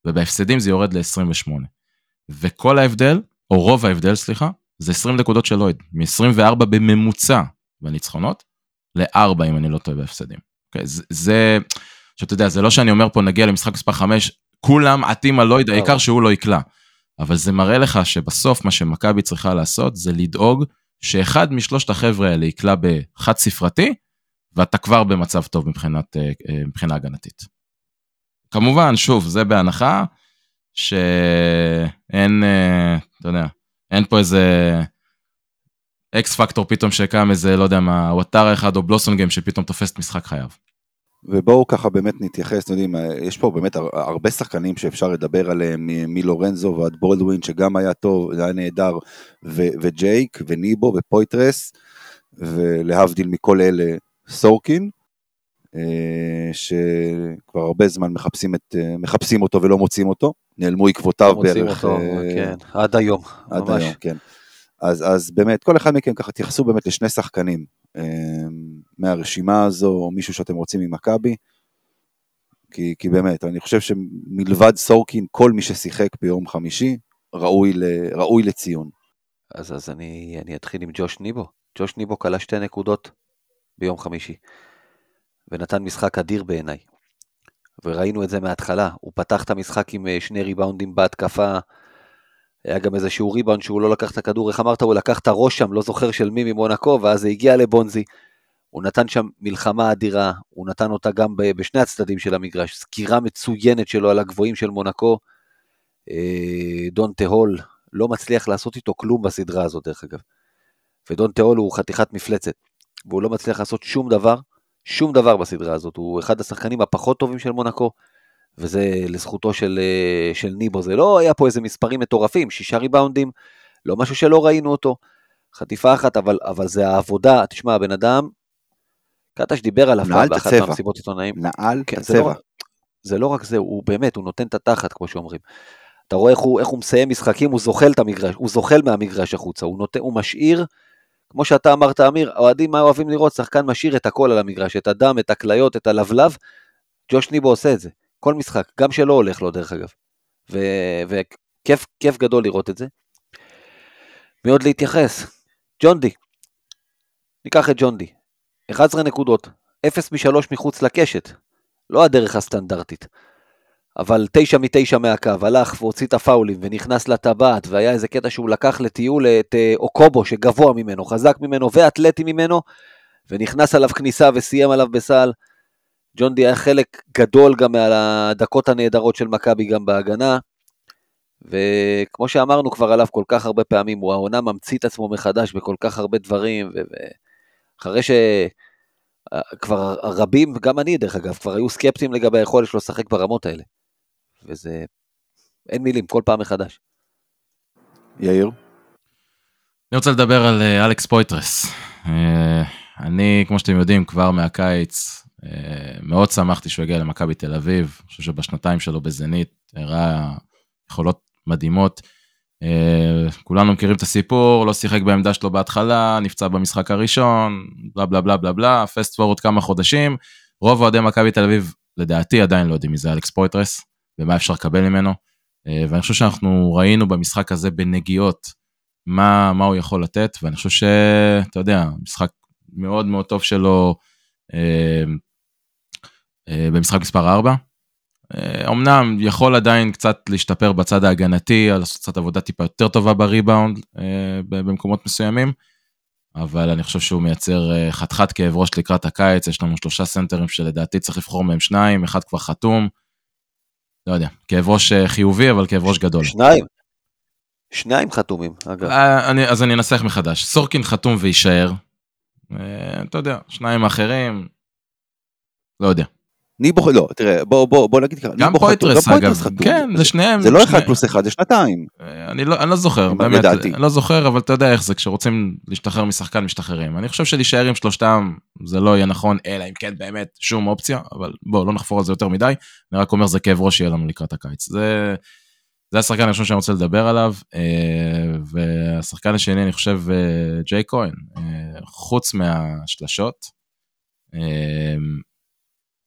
ובהפסדים זה יורד ל-28. וכל ההבדל, או רוב ההבדל, סליחה, זה 20 נקודות של לויד, מ-24 בממוצע בניצחונות, ל-4 אם אני לא טועה בהפסדים. אוקיי? זה, שאתה יודע, זה לא שאני אומר פה נגיע למשחק מספר 5, כולם עטים על לויד, העיקר שהוא לא יקלע. אבל זה מראה לך שבסוף מה שמכבי צריכה לעשות זה לדאוג שאחד משלושת החבר'ה האלה יקלע בחד ספרתי, ואתה כבר במצב טוב מבחינת, אה, אה, מבחינה הגנתית. כמובן, שוב, זה בהנחה שאין, אה, אתה יודע, אין פה איזה אקס פקטור פתאום שקם איזה, לא יודע מה, וואטארה אחד או בלוסונגיים שפתאום תופס את משחק חייו. ובואו ככה באמת נתייחס, אתם יודעים, יש פה באמת הר- הרבה שחקנים שאפשר לדבר עליהם, מלורנזו ועד בולדווין, שגם היה טוב, היה נהדר, ו- וג'ייק, וניבו, ופויטרס, ולהבדיל מכל אלה, סורקין, אה, שכבר הרבה זמן מחפשים, את, אה, מחפשים אותו ולא מוצאים אותו, נעלמו עקבותיו מוצאים בערך, אותו, אה, כן, עד היום, עד ממש. היום, כן. אז, אז באמת, כל אחד מכם ככה תייחסו באמת לשני שחקנים אה, מהרשימה הזו, או מישהו שאתם רוצים ממכבי. כי, כי באמת, אני חושב שמלבד סורקין, כל מי ששיחק ביום חמישי, ראוי, ל, ראוי לציון. אז, אז אני, אני אתחיל עם ג'וש ניבו. ג'וש ניבו כלה שתי נקודות ביום חמישי, ונתן משחק אדיר בעיניי. וראינו את זה מההתחלה, הוא פתח את המשחק עם אה, שני ריבאונדים בהתקפה, היה גם איזשהו ריבאונד שהוא לא לקח את הכדור, איך אמרת, הוא לקח את הראש שם, לא זוכר של מי ממונקו, ואז זה הגיע לבונזי. הוא נתן שם מלחמה אדירה, הוא נתן אותה גם בשני הצדדים של המגרש, סקירה מצוינת שלו על הגבוהים של מונקו. אה, דון תהול לא מצליח לעשות איתו כלום בסדרה הזאת, דרך אגב. ודון תהול הוא חתיכת מפלצת, והוא לא מצליח לעשות שום דבר, שום דבר בסדרה הזאת. הוא אחד השחקנים הפחות טובים של מונקו, וזה לזכותו של, אה, של ניבו. זה לא היה פה איזה מספרים מטורפים, שישה ריבאונדים, לא משהו שלא ראינו אותו. חטיפה אחת, אבל, אבל זה העבודה, תשמע, הבן אדם, קטש דיבר עליו נעל את באחת הצבע. מהמסיבות עיתונאים. נעל כן, את זה לא, הצבע. רק- זה לא רק זה, הוא באמת, הוא נותן את התחת, כמו שאומרים. אתה רואה איך הוא, איך הוא מסיים משחקים, הוא זוחל את המגרש, הוא זוחל מהמגרש החוצה, הוא, נותן, הוא משאיר, כמו שאתה אמרת, אמיר, האוהדים מה אוהבים לראות, שחקן משאיר את הכל על המגרש, את הדם, את הכליות, את הלבלב, ג'וש ניבו עושה את זה, כל משחק, גם שלא הולך לו דרך אגב. וכיף כיף גדול לראות את זה. מי עוד להתייחס? ג'ון די. ניקח את ג'ון די. 11 נקודות, 0 מ-3 מחוץ לקשת. לא הדרך הסטנדרטית. אבל 9 מ-9 מהקו, הלך והוציא את הפאולים ונכנס לטבעת, והיה איזה קטע שהוא לקח לטיול את אה, אוקובו שגבוה ממנו, חזק ממנו ואתלטי ממנו, ונכנס עליו כניסה וסיים עליו בסל. ג'ון די היה חלק גדול גם מהדקות הנהדרות של מכבי גם בהגנה. וכמו שאמרנו כבר עליו כל כך הרבה פעמים, הוא העונה ממציא את עצמו מחדש בכל כך הרבה דברים, ואחרי ש... כבר רבים, וגם אני דרך אגב, כבר היו סקפטיים לגבי היכולת שלו לשחק ברמות האלה. וזה... אין מילים, כל פעם מחדש. יאיר? אני רוצה לדבר על אה, אלכס פויטרס. אה, אני, כמו שאתם יודעים, כבר מהקיץ, מאוד שמחתי שהוא הגיע למכבי תל אביב. אני חושב שבשנתיים שלו בזנית הראה יכולות מדהימות. אה, כולנו מכירים את הסיפור, לא שיחק בעמדה שלו בהתחלה, נפצע במשחק הראשון, בלה בלה בלה בלה בלה, fast forward כמה חודשים. רוב אוהדי מכבי תל אביב, לדעתי, עדיין לא יודעים מי זה אלכס פויטרס, ומה אפשר לקבל ממנו. אה, ואני חושב שאנחנו ראינו במשחק הזה בנגיעות מה, מה הוא יכול לתת, ואני חושב שאתה יודע, משחק מאוד מאוד טוב שלו אה, אה, במשחק מספר 4. אה, אמנם יכול עדיין קצת להשתפר בצד ההגנתי, לעשות קצת עבודה טיפה יותר טובה בריבאונד אה, במקומות מסוימים, אבל אני חושב שהוא מייצר אה, חתיכת כאב ראש לקראת הקיץ, יש לנו שלושה סנטרים שלדעתי צריך לבחור מהם שניים, אחד כבר חתום. לא יודע, כאב ראש אה, חיובי, אבל כאב ראש גדול. שניים. שניים חתומים, אגב. אה, אני, אז אני אנסח מחדש. סורקין חתום ויישאר. אה, אתה יודע, שניים האחרים, לא יודע. ניבו, לא, תראה, בוא, בוא, בוא נגיד ככה, גם פויטרס, אגב. כן, זה שניהם. זה לא שני- אחד פלוס אחד, זה שנתיים. אה, אני לא, אני לא זוכר, באמת, לדעתי. אני לא זוכר, אבל אתה יודע איך זה, כשרוצים להשתחרר משחקן, משתחררים. אני חושב שלהישאר עם שלושתם, זה לא יהיה נכון, אלא אם כן באמת שום אופציה, אבל בואו, לא נחפור על זה יותר מדי, אני רק אומר, זה כאב ראש שיהיה לנו לקראת הקיץ. זה, זה השחקן הראשון שאני רוצה לדבר עליו, אה, והשחקן השני, אני חושב, אה, ג'יי כהן, חוץ מהשלשות,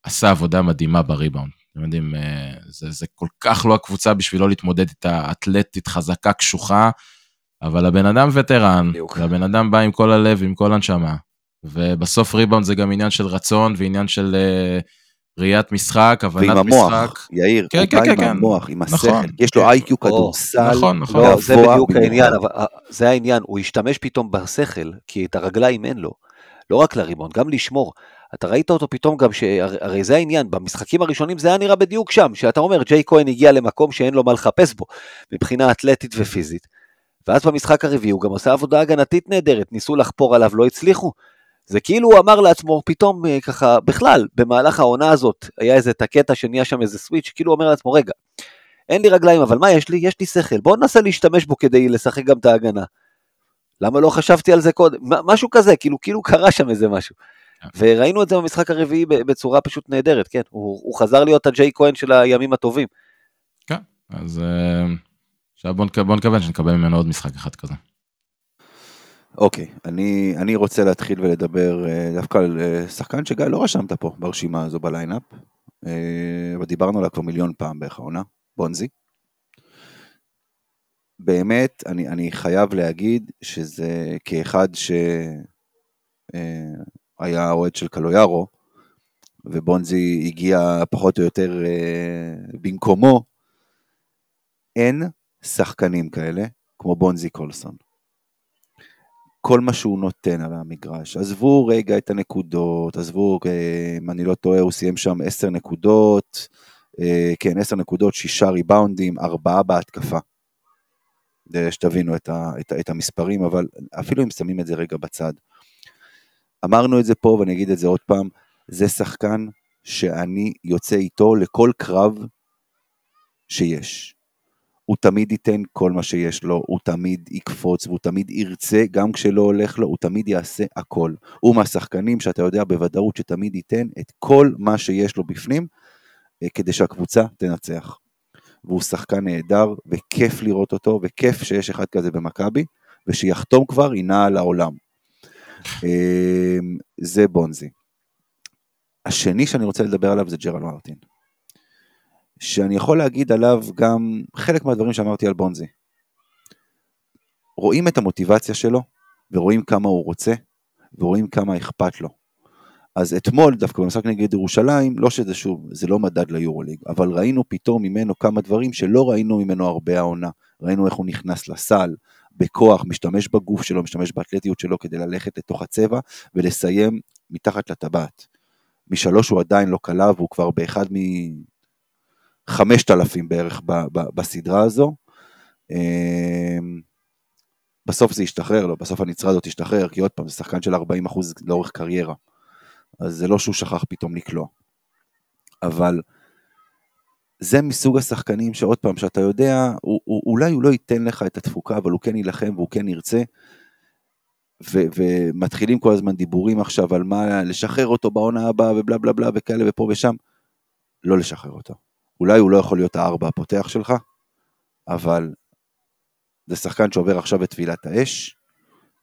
עשה עבודה מדהימה בריבאונד. אתם יודעים, אה, זה, זה כל כך לא הקבוצה בשבילו להתמודד איתה, אתלטית, חזקה, קשוחה, אבל הבן אדם וטרן. והבן אדם בא עם כל הלב, עם כל הנשמה, ובסוף ריבאונד זה גם עניין של רצון ועניין של אה, ראיית משחק, הבנת ועם משחק. המוח, יאיר, כן, כן, בא כן, עם כן. המוח, עם נכון. השכל, יש לו כן. איי-קיו כדורסל, נכון, נכון. לא, זה בדיוק. העניין, אבל אה, זה העניין, הוא השתמש פתאום בשכל, כי את הרגליים אין לו. לא רק לריבון, גם לשמור. אתה ראית אותו פתאום גם, שהרי הרי זה העניין, במשחקים הראשונים זה היה נראה בדיוק שם, שאתה אומר, ג'יי כהן הגיע למקום שאין לו מה לחפש בו, מבחינה אתלטית ופיזית. ואז במשחק הרביעי הוא גם עושה עבודה הגנתית נהדרת, ניסו לחפור עליו, לא הצליחו. זה כאילו הוא אמר לעצמו, פתאום אה, ככה, בכלל, במהלך העונה הזאת, היה איזה את הקטע שנהיה שם איזה סוויץ', כאילו הוא אומר לעצמו, רגע, אין לי רגליים, אבל מה יש לי? יש לי שכל, בואו ננסה להשתמש בו כדי לשחק גם את ההגנה. למה לא חשבתי על זה קודם? משהו כזה, כאילו, כאילו קרה שם איזה משהו. וראינו את זה במשחק הרביעי בצורה פשוט נהדרת, כן, הוא, הוא חזר להיות הג'יי כהן של הימים הטובים. אז אה, עכשיו בוא בוא נקווה שנקבל ממנו עוד משחק אחד כזה. אוקיי, אני, אני רוצה להתחיל ולדבר אה, דווקא על אה, שחקן שגיא לא רשמת פה ברשימה הזו בליינאפ, אבל דיברנו עליו כבר מיליון פעם בערך העונה, בונזי. באמת, אני, אני חייב להגיד שזה כאחד שהיה אוהד של קלויארו, ובונזי הגיע פחות או יותר אה, במקומו, אין שחקנים כאלה כמו בונזי קולסון. כל מה שהוא נותן על המגרש. עזבו רגע את הנקודות, עזבו, אה, אם אני לא טועה, הוא סיים שם 10 נקודות, אה, כן, 10 נקודות, 6 ריבאונדים, 4 בהתקפה. כדי שתבינו את, ה, את, את המספרים, אבל אפילו אם שמים את זה רגע בצד. אמרנו את זה פה ואני אגיד את זה עוד פעם, זה שחקן שאני יוצא איתו לכל קרב שיש. הוא תמיד ייתן כל מה שיש לו, הוא תמיד יקפוץ והוא תמיד ירצה, גם כשלא הולך לו, הוא תמיד יעשה הכל. הוא מהשחקנים שאתה יודע בוודאות שתמיד ייתן את כל מה שיש לו בפנים, אה, כדי שהקבוצה תנצח. והוא שחקן נהדר, וכיף לראות אותו, וכיף שיש אחד כזה במכבי, ושיחתום כבר, ינע על העולם. אה, זה בונזי. השני שאני רוצה לדבר עליו זה ג'רל מרטין. שאני יכול להגיד עליו גם חלק מהדברים שאמרתי על בונזי. רואים את המוטיבציה שלו, ורואים כמה הוא רוצה, ורואים כמה אכפת לו. אז אתמול, דווקא במשחק נגד ירושלים, לא שזה שוב, זה לא מדד ליורוליג, אבל ראינו פתאום ממנו כמה דברים שלא ראינו ממנו הרבה העונה. ראינו איך הוא נכנס לסל, בכוח, משתמש בגוף שלו, משתמש באתלטיות שלו כדי ללכת לתוך הצבע ולסיים מתחת לטבעת. משלוש הוא עדיין לא קלע והוא כבר באחד מ... חמשת אלפים בערך ב, ב, בסדרה הזו. אמ, בסוף זה ישתחרר לו, בסוף הנצרה הזאת תשתחרר, כי עוד פעם, זה שחקן של 40% לאורך קריירה. אז זה לא שהוא שכח פתאום לקלוע. אבל זה מסוג השחקנים שעוד פעם, שאתה יודע, הוא, הוא, אולי הוא לא ייתן לך את התפוקה, אבל הוא כן יילחם והוא כן ירצה. ו- ומתחילים כל הזמן דיבורים עכשיו על מה לשחרר אותו בעונה הבאה ובלה בלה בלה וכאלה ופה ושם. לא לשחרר אותו. אולי הוא לא יכול להיות הארבע הפותח שלך, אבל זה שחקן שעובר עכשיו את טבילת האש,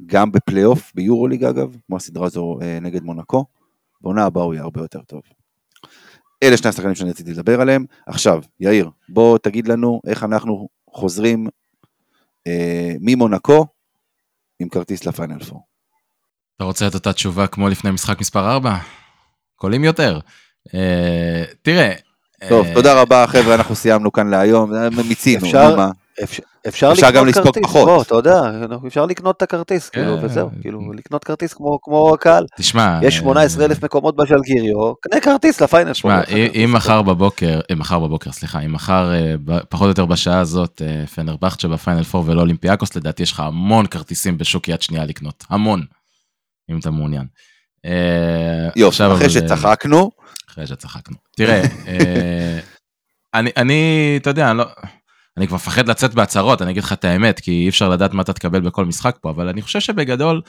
גם בפלייאוף, ביורוליג אגב, כמו הסדרה הזו אה, נגד מונקו, בעונה הבאה הוא יהיה הרבה יותר טוב. אלה שני השחקנים שאני רציתי לדבר עליהם. עכשיו, יאיר, בוא תגיד לנו איך אנחנו חוזרים אה, ממונקו עם כרטיס לפיינל פור. אתה רוצה את אותה תשובה כמו לפני משחק מספר 4? קולים יותר. אה, תראה. טוב, אה, תודה רבה חבר'ה, אנחנו סיימנו כאן להיום, מיצינו, אפשר- נו מה. אפשר, אפשר, אפשר גם לספוג פחות. בוא, אתה יודע, אפשר לקנות את הכרטיס, כאילו, כן. וזהו, כאילו, לקנות כרטיס כמו, כמו הקהל. תשמע, יש אה, 18 אלף מקומות בז'לגיריו, קנה כרטיס לפיינל. שמע, פור, אם- אם מחר בבוקר, אה, מחר בבוקר, סליחה, אם מחר, אה, פחות או יותר בשעה הזאת, אה, פנרבכצ'ה בפיינל 4 ולא אולימפיאקוס, לדעתי יש לך המון כרטיסים בשוק יד שנייה לקנות. המון. אם אתה מעוניין. אה, יופי, אחרי אה, שצחקנו, אחרי שצחקנו. תראה, אה, *laughs* אני, אני, אתה יודע, אני לא... אני כבר מפחד לצאת בהצהרות, אני אגיד לך את האמת, כי אי אפשר לדעת מה אתה תקבל בכל משחק פה, אבל אני חושב שבגדול,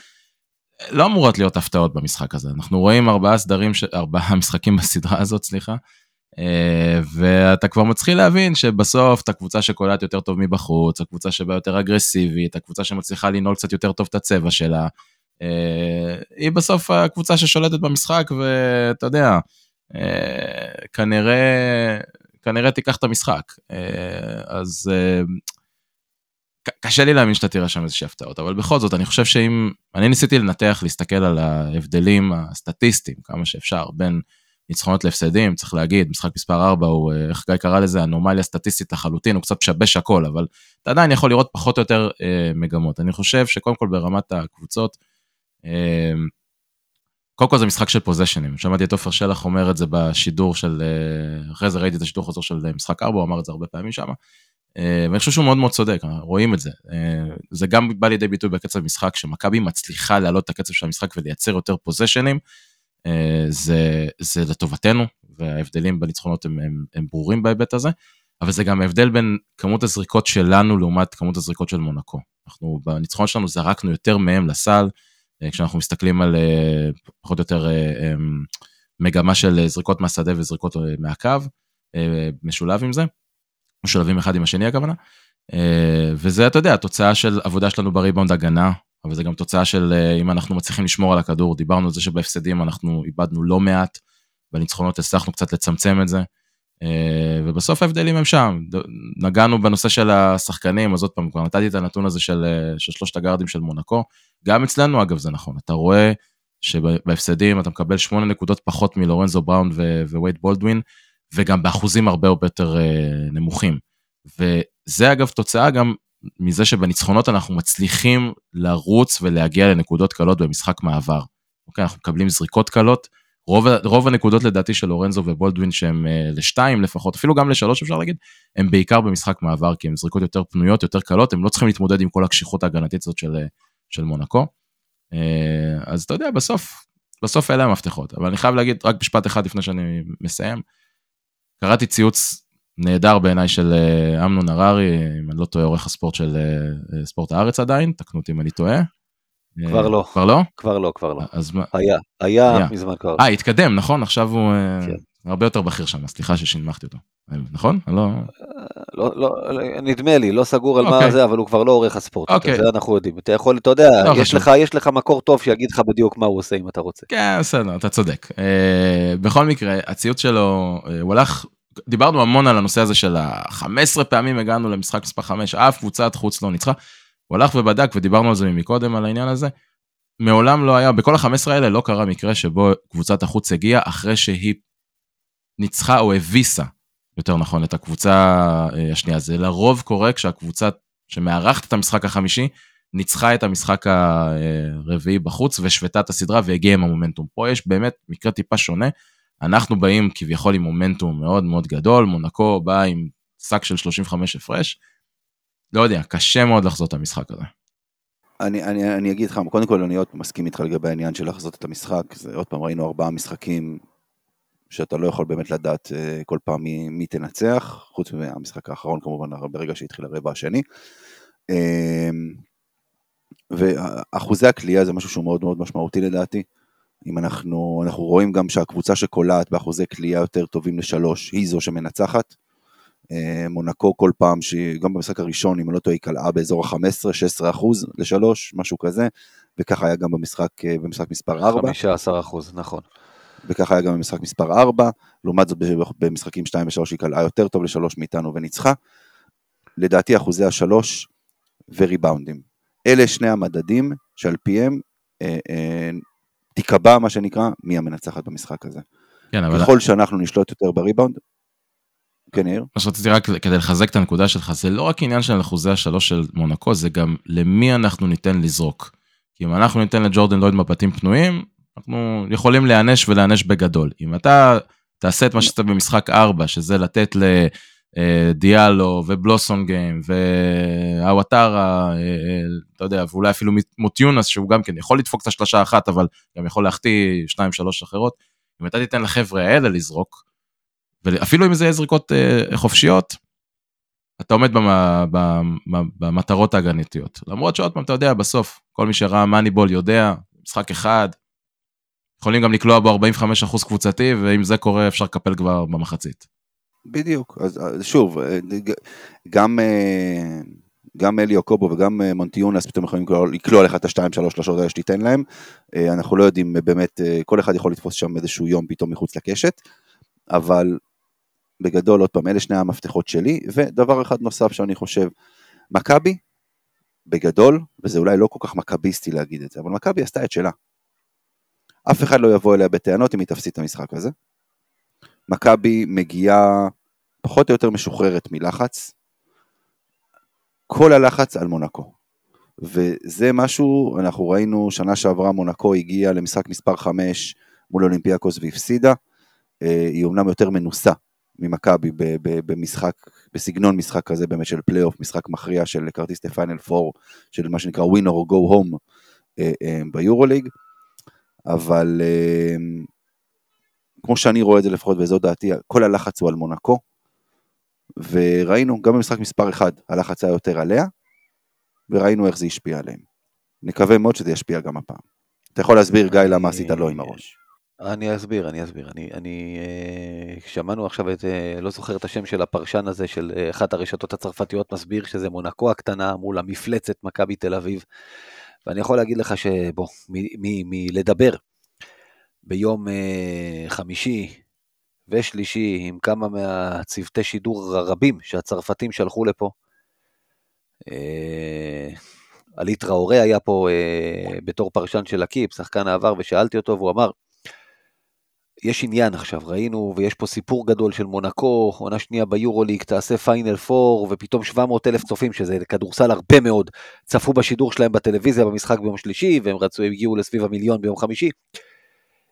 לא אמורות להיות הפתעות במשחק הזה. אנחנו רואים ארבעה סדרים, ש... ארבעה *laughs* משחקים בסדרה הזאת, סליחה, אה, ואתה כבר מתחיל להבין שבסוף את הקבוצה שקולעת יותר טוב מבחוץ, הקבוצה שבה יותר אגרסיבית, הקבוצה שמצליחה לנעול קצת יותר טוב את הצבע שלה, אה, היא בסוף הקבוצה ששולטת במשחק, ואתה יודע, אה, כנראה, כנראה תיקח את המשחק. אה, אז אה, קשה לי להאמין שאתה תראה שם איזושהי הפתעות, אבל בכל זאת, אני חושב שאם... אני ניסיתי לנתח, להסתכל על ההבדלים הסטטיסטיים, כמה שאפשר, בין ניצחונות להפסדים, צריך להגיד, משחק מספר 4 הוא, אה, איך גיא קרא לזה, אנומליה סטטיסטית לחלוטין, הוא קצת משבש הכל, אבל אתה עדיין יכול לראות פחות או יותר אה, מגמות. אני חושב שקודם כל ברמת הקבוצות, קודם כל זה משחק של פוזיישנים, שמעתי את עופר שלח אומר את זה בשידור של, אה, אחרי זה ראיתי את השידור חוזר של אה, משחק 4, הוא אמר את זה הרבה פעמים שם, אה, ואני חושב שהוא מאוד מאוד צודק, רואים את זה. זה גם בא לידי ביטוי בקצב משחק, שמכבי מצליחה להעלות את הקצב של המשחק ולייצר יותר פוזיישנים, זה, זה לטובתנו, וההבדלים בניצחונות הם, הם, הם ברורים בהיבט הזה, אבל זה גם ההבדל בין כמות הזריקות שלנו לעומת כמות הזריקות של מונקו. אנחנו בניצחון שלנו זרקנו יותר מהם לסל, כשאנחנו מסתכלים על פחות או יותר מגמה של זריקות מהשדה וזריקות מהקו, משולב עם זה. משולבים אחד עם השני הכוונה. אה, וזה, אתה יודע, התוצאה של עבודה שלנו בריבאונד הגנה, אבל זה גם תוצאה של אה, אם אנחנו מצליחים לשמור על הכדור, דיברנו על זה שבהפסדים אנחנו איבדנו לא מעט, בניצחונות הצלחנו קצת לצמצם את זה. אה, ובסוף ההבדלים הם שם. נגענו בנושא של השחקנים, אז עוד פעם, כבר נתתי את הנתון הזה של, של שלושת הגארדים של מונקו. גם אצלנו, אגב, זה נכון. אתה רואה שבהפסדים אתה מקבל שמונה נקודות פחות מלורנזו בראון ווייד בולדווין, וגם באחוזים הרבה הרבה יותר אה, נמוכים. וזה אגב תוצאה גם מזה שבניצחונות אנחנו מצליחים לרוץ ולהגיע לנקודות קלות במשחק מעבר. אוקיי, אנחנו מקבלים זריקות קלות. רוב, רוב הנקודות לדעתי של לורנזו ובולדווין שהם אה, לשתיים לפחות, אפילו גם לשלוש אפשר להגיד, הם בעיקר במשחק מעבר, כי הם זריקות יותר פנויות, יותר קלות, הם לא צריכים להתמודד עם כל הקשיחות ההגנתית הזאת של, אה, של מונקו. אה, אז אתה יודע, בסוף, בסוף אלה המפתחות. אבל אני חייב להגיד רק משפט אחד לפני שאני מסיים. קראתי ציוץ נהדר בעיניי של אה, אמנון הררי, אם אני לא טועה, עורך הספורט של אה, ספורט הארץ עדיין, תקנו אותי אם אני טועה. כבר לא. כבר לא? כבר לא, כבר לא. אז מה? היה, היה, היה. מזמן כבר. אה, התקדם, נכון? עכשיו הוא כן. הרבה יותר בכיר שם, סליחה ששינמכתי אותו. נכון? לא... לא, לא, נדמה לי, לא סגור על אוקיי. מה זה, אבל הוא כבר לא עורך הספורט. אוקיי. זה אנחנו יודעים. אתה יכול, אתה יודע, לא יש, לך, יש לך מקור טוב שיגיד לך בדיוק מה הוא עושה אם אתה רוצה. כן, בסדר, אתה צודק. בכל מקרה, הציוץ שלו, הוא הלך דיברנו המון על הנושא הזה של ה-15 פעמים הגענו למשחק מספר 5, אף קבוצת חוץ לא ניצחה. הוא הלך ובדק ודיברנו על זה מקודם על העניין הזה. מעולם לא היה, בכל ה-15 האלה לא קרה מקרה שבו קבוצת החוץ הגיעה אחרי שהיא ניצחה או הביסה, יותר נכון, את הקבוצה אה, השנייה. זה לרוב קורה כשהקבוצה שמארחת את המשחק החמישי, ניצחה את המשחק הרביעי בחוץ והשוותה את הסדרה והגיעה עם המומנטום. פה יש באמת מקרה טיפה שונה. אנחנו באים כביכול עם מומנטום מאוד מאוד גדול, מונקו בא עם שק של 35 הפרש. לא יודע, קשה מאוד לחזות את המשחק הזה. אני, אני, אני אגיד לך, קודם כל אני עוד מסכים איתך לגבי העניין של לחזות את המשחק, זה עוד פעם ראינו ארבעה משחקים שאתה לא יכול באמת לדעת uh, כל פעם מי, מי תנצח, חוץ מהמשחק האחרון כמובן ברגע שהתחיל הרבע השני. Uh, ואחוזי הקליעה זה משהו שהוא מאוד מאוד משמעותי לדעתי. אם אנחנו, אנחנו רואים גם שהקבוצה שקולעת באחוזי קליעה יותר טובים לשלוש, היא זו שמנצחת. אה, מונקו כל פעם, גם במשחק הראשון, אם אני לא טועה, היא קלעה באזור ה-15-16 אחוז לשלוש, משהו כזה, וככה היה גם במשחק, אה, במשחק מספר 4. 15 אחוז, נכון. וככה היה גם במשחק מספר 4, לעומת זאת במשחקים 2 ו-3 היא קלעה יותר טוב לשלוש מאיתנו וניצחה. לדעתי אחוזי השלוש וריבאונדים. אלה שני המדדים שעל פיהם אה, אה, תיקבע מה שנקרא מי המנצחת במשחק הזה. כן, אבל... ככל שאנחנו נשלוט יותר בריבאונד, כן, יאיר? מה שרציתי רק כדי לחזק את הנקודה שלך, זה לא רק עניין של אחוזי השלוש של מונקו, זה גם למי אנחנו ניתן לזרוק. כי אם אנחנו ניתן לג'ורדן לויד מבטים פנויים, אנחנו יכולים להיענש ולהיענש בגדול. אם אתה תעשה את מה שאתה במשחק 4, שזה לתת ל... אה, דיאלו ובלוסון גיים והוואטרה, אה, אה, אתה יודע, ואולי אפילו מוטיונס שהוא גם כן יכול לדפוק את השלושה אחת אבל גם יכול להחטיא שתיים שלוש אחרות. אם אתה תיתן לחבר'ה האלה לזרוק, ואפילו אם זה יהיה זריקות חופשיות, אתה עומד במטרות ההגנתיות. למרות שעוד פעם, אתה יודע, בסוף, כל מי שראה מאניבול יודע, משחק אחד, יכולים גם לקלוע בו 45% קבוצתי, ואם זה קורה אפשר לקפל כבר במחצית. בדיוק, אז שוב, אה, גם, אה, גם אלי אוקובו וגם אה, מונטיונס פתאום יכולים לקלוע לך את השתיים שלוש שלושות האלה שתיתן להם, אנחנו לא יודעים באמת, כל אחד יכול לתפוס שם איזשהו יום פתאום מחוץ לקשת, אבל בגדול, עוד פעם, אלה שני המפתחות שלי, ודבר אחד נוסף שאני חושב, מכבי, בגדול, וזה אולי לא כל כך מכביסטי להגיד את זה, אבל מכבי עשתה את שלה. אף אחד לא יבוא אליה בטענות אם היא תפסיד את המשחק הזה. מכבי מגיעה פחות או יותר משוחררת מלחץ. כל הלחץ על מונקו. וזה משהו, אנחנו ראינו שנה שעברה מונקו הגיעה למשחק מספר 5 מול אולימפיאקוס והפסידה. אה, היא אומנם יותר מנוסה ממכבי במשחק, בסגנון משחק כזה באמת של פלייאוף, משחק מכריע של כרטיס לפיינל 4, של מה שנקרא win or go home ביורוליג, אבל אה, כמו שאני רואה את זה לפחות וזו דעתי, כל הלחץ הוא על מונקו, וראינו גם במשחק מספר 1 הלחץ היה יותר עליה, וראינו איך זה השפיע עליהם. נקווה מאוד שזה ישפיע גם הפעם. אתה יכול להסביר גיא למה עשית לא עם הראש. אני אסביר, אני אסביר. אני, אני אה, שמענו עכשיו את, אה, לא זוכר את השם של הפרשן הזה, של אה, אחת הרשתות הצרפתיות, מסביר שזה מונקו הקטנה מול המפלצת מכבי תל אביב. ואני יכול להגיד לך שבוא, מלדבר ביום אה, חמישי ושלישי עם כמה מהצוותי שידור הרבים שהצרפתים שלחו לפה, אה, עלי טראורי היה פה אה, בתור פרשן של L'Équipe, שחקן העבר, ושאלתי אותו, והוא אמר, יש עניין עכשיו, ראינו, ויש פה סיפור גדול של מונקו, עונה שנייה ביורוליג, תעשה פיינל פור, ופתאום 700 אלף צופים, שזה כדורסל הרבה מאוד, צפו בשידור שלהם בטלוויזיה במשחק ביום שלישי, והם רצו, הם הגיעו לסביב המיליון ביום חמישי.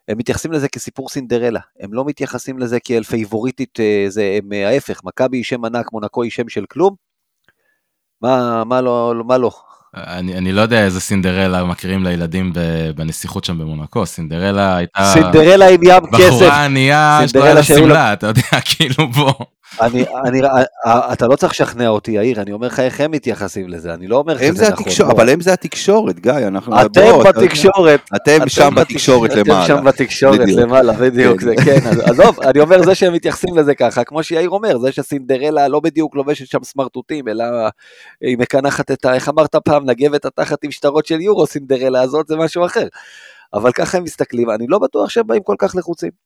הם מתייחסים לזה כסיפור סינדרלה, הם לא מתייחסים לזה כאל פייבוריטית, אה, זה הם אה, ההפך, מכבי היא שם ענק, מונקו היא שם של כלום. מה, מה לא, מה לא? אני, אני לא יודע איזה סינדרלה מכירים לילדים בנסיכות שם במונקו, סינדרלה הייתה... סינדרלה עם ים כסף. בחורה ענייה, יש לה שמלה, אתה יודע, *laughs* כאילו בוא. אני, אני, אתה לא צריך לשכנע אותי, יאיר, אני אומר לך איך הם מתייחסים לזה, אני לא אומר שזה נכון. התקשור, אבל הם זה התקשורת, גיא, אנחנו... אתם בוא, בתקשורת. אתם, אתם שם בתקשורת למעלה. אתם שם בתקשורת בדיוק. למעלה, בדיוק, כן. זה כן, עזוב, אני אומר זה שהם מתייחסים לזה ככה, כמו שיאיר אומר, זה שסינדרלה לא בדיוק לובשת שם סמרטוטים, אלא היא מקנחת את ה... איך אמרת פעם, נגבת התחת עם שטרות של יורו, סינדרלה הזאת זה משהו אחר. אבל ככה הם מסתכלים, אני לא בטוח שהם באים כל כך לחוצים.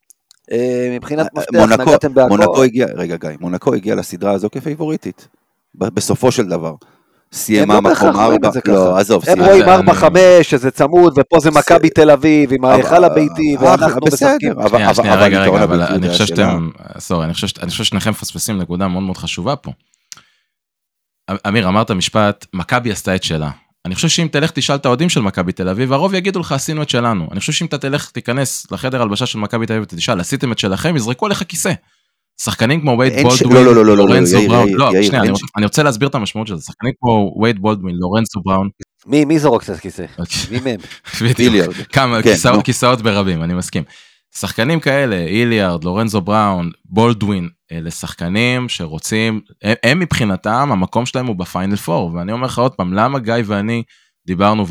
אה, מבחינת אה, מפתח נגעתם בהכל. מונקו הגיע, רגע גיא, מונקו הגיע לסדרה הזו כפייבוריטית, בסופו של דבר. סיימה לא מקום ארבע, לא, עזוב, הם רואים ארבע חמש, שזה צמוד, ופה זה מכבי תל אביב, עם ההיכל הביתי, ואנחנו משחקים. שנייה, שנייה, רגע, רגע, אבל אני חושב שאתם, סורי, אני חושב ששניכם מפספסים נקודה מאוד מאוד חשובה פה. אמיר, אמרת משפט, מכבי עשתה את שלה. אני חושב שאם תלך תשאל את האוהדים של מכבי תל אביב, הרוב יגידו לך עשינו את שלנו. אני חושב שאם אתה תלך, תיכנס לחדר הלבשה של מכבי תל אביב ותשאל, עשיתם את שלכם, יזרקו עליך כיסא. שחקנים כמו וייד בולדווין, לא, לא, לא, לורנזו בראון, לא, שנייה, אני רוצה להסביר את המשמעות של זה, שחקנים כמו וייד בולדווין, לורנזו בראון. מי זורק את הכיסא? מי מהם? *laughs* כמה כן, כיסאות ברבים, אני מסכים. שחקנים כאלה, איליארד, לורנזו בראון, בולדווין, אלה שחקנים שרוצים, הם, הם מבחינתם, המקום שלהם הוא בפיינל פור, ואני אומר לך עוד פעם, למה גיא ואני דיברנו,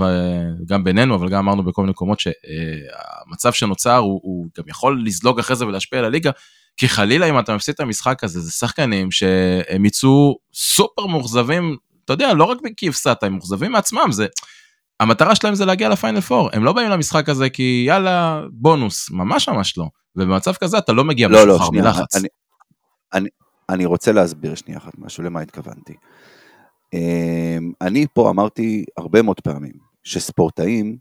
גם בינינו, אבל גם אמרנו בכל מיני מקומות, שהמצב שנוצר הוא, הוא גם יכול לזלוג אחרי זה ולהשפיע על הליגה, כי חלילה אם אתה מפסיד את המשחק הזה, זה שחקנים שהם יצאו סופר מאוכזבים, אתה יודע, לא רק כי הפסדת, הם מאוכזבים מעצמם, זה... המטרה שלהם זה להגיע לפיינל פור, הם לא באים למשחק הזה כי יאללה בונוס, ממש ממש לא. ובמצב כזה אתה לא מגיע לא, לא, מלחץ. אני, אני, אני רוצה להסביר שנייה אחת משהו, למה התכוונתי. אמ, אני פה אמרתי הרבה מאוד פעמים שספורטאים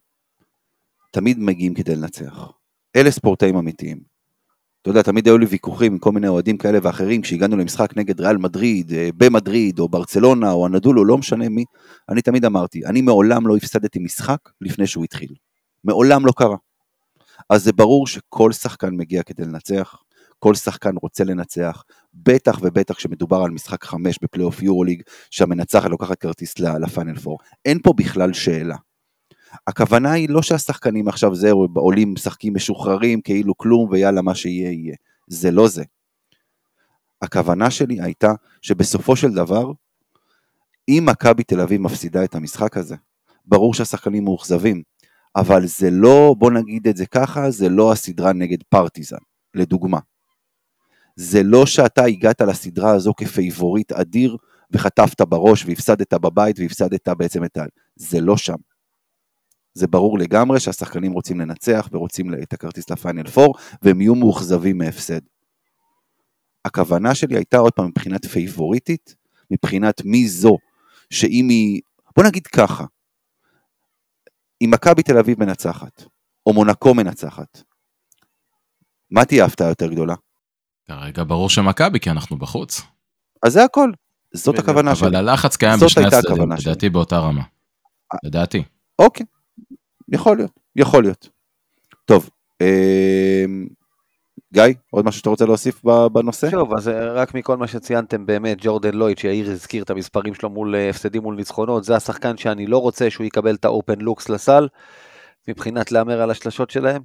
תמיד מגיעים כדי לנצח. אלה ספורטאים אמיתיים. אתה יודע, תמיד היו לי ויכוחים עם כל מיני אוהדים כאלה ואחרים, כשהגענו למשחק נגד ריאל מדריד, אה, במדריד, או ברצלונה, או הנדולו, לא משנה מי, אני תמיד אמרתי, אני מעולם לא הפסדתי משחק לפני שהוא התחיל. מעולם לא קרה. אז זה ברור שכל שחקן מגיע כדי לנצח, כל שחקן רוצה לנצח, בטח ובטח כשמדובר על משחק חמש בפלייאוף יורוליג, שהמנצחת לוקחת כרטיס לפיינל פור. אין פה בכלל שאלה. הכוונה היא לא שהשחקנים עכשיו זהו, עולים משחקים משוחררים כאילו כלום ויאללה מה שיהיה יהיה. זה לא זה. הכוונה שלי הייתה שבסופו של דבר, אם מכבי תל אביב מפסידה את המשחק הזה, ברור שהשחקנים מאוכזבים, אבל זה לא, בוא נגיד את זה ככה, זה לא הסדרה נגד פרטיזן, לדוגמה. זה לא שאתה הגעת לסדרה הזו כפייבוריט אדיר וחטפת בראש והפסדת בבית והפסדת בעצם את ה... זה לא שם. זה ברור לגמרי שהשחקנים רוצים לנצח ורוצים את הכרטיס לפיינל פור, והם יהיו מאוכזבים מהפסד. הכוונה שלי הייתה עוד פעם מבחינת פייבוריטית, מבחינת מי זו, שאם היא, בוא נגיד ככה, אם מכבי תל אביב מנצחת, או מונקו מנצחת, מה תהיה ההפתעה יותר גדולה? כרגע ברור שמכבי, כי אנחנו בחוץ. אז זה הכל. זאת הכוונה שלי. אבל הלחץ קיים בשני הצדדים. לדעתי באותה רמה. לדעתי. אוקיי, יכול להיות, יכול להיות. טוב, אמ, גיא, עוד משהו שאתה רוצה להוסיף בנושא? שוב, אז אה, רק מכל מה שציינתם באמת, ג'ורדן לויד, שיאיר הזכיר את המספרים שלו מול אה, הפסדים מול ניצחונות, זה השחקן שאני לא רוצה שהוא יקבל את האופן לוקס לסל, מבחינת להמר על השלשות שלהם.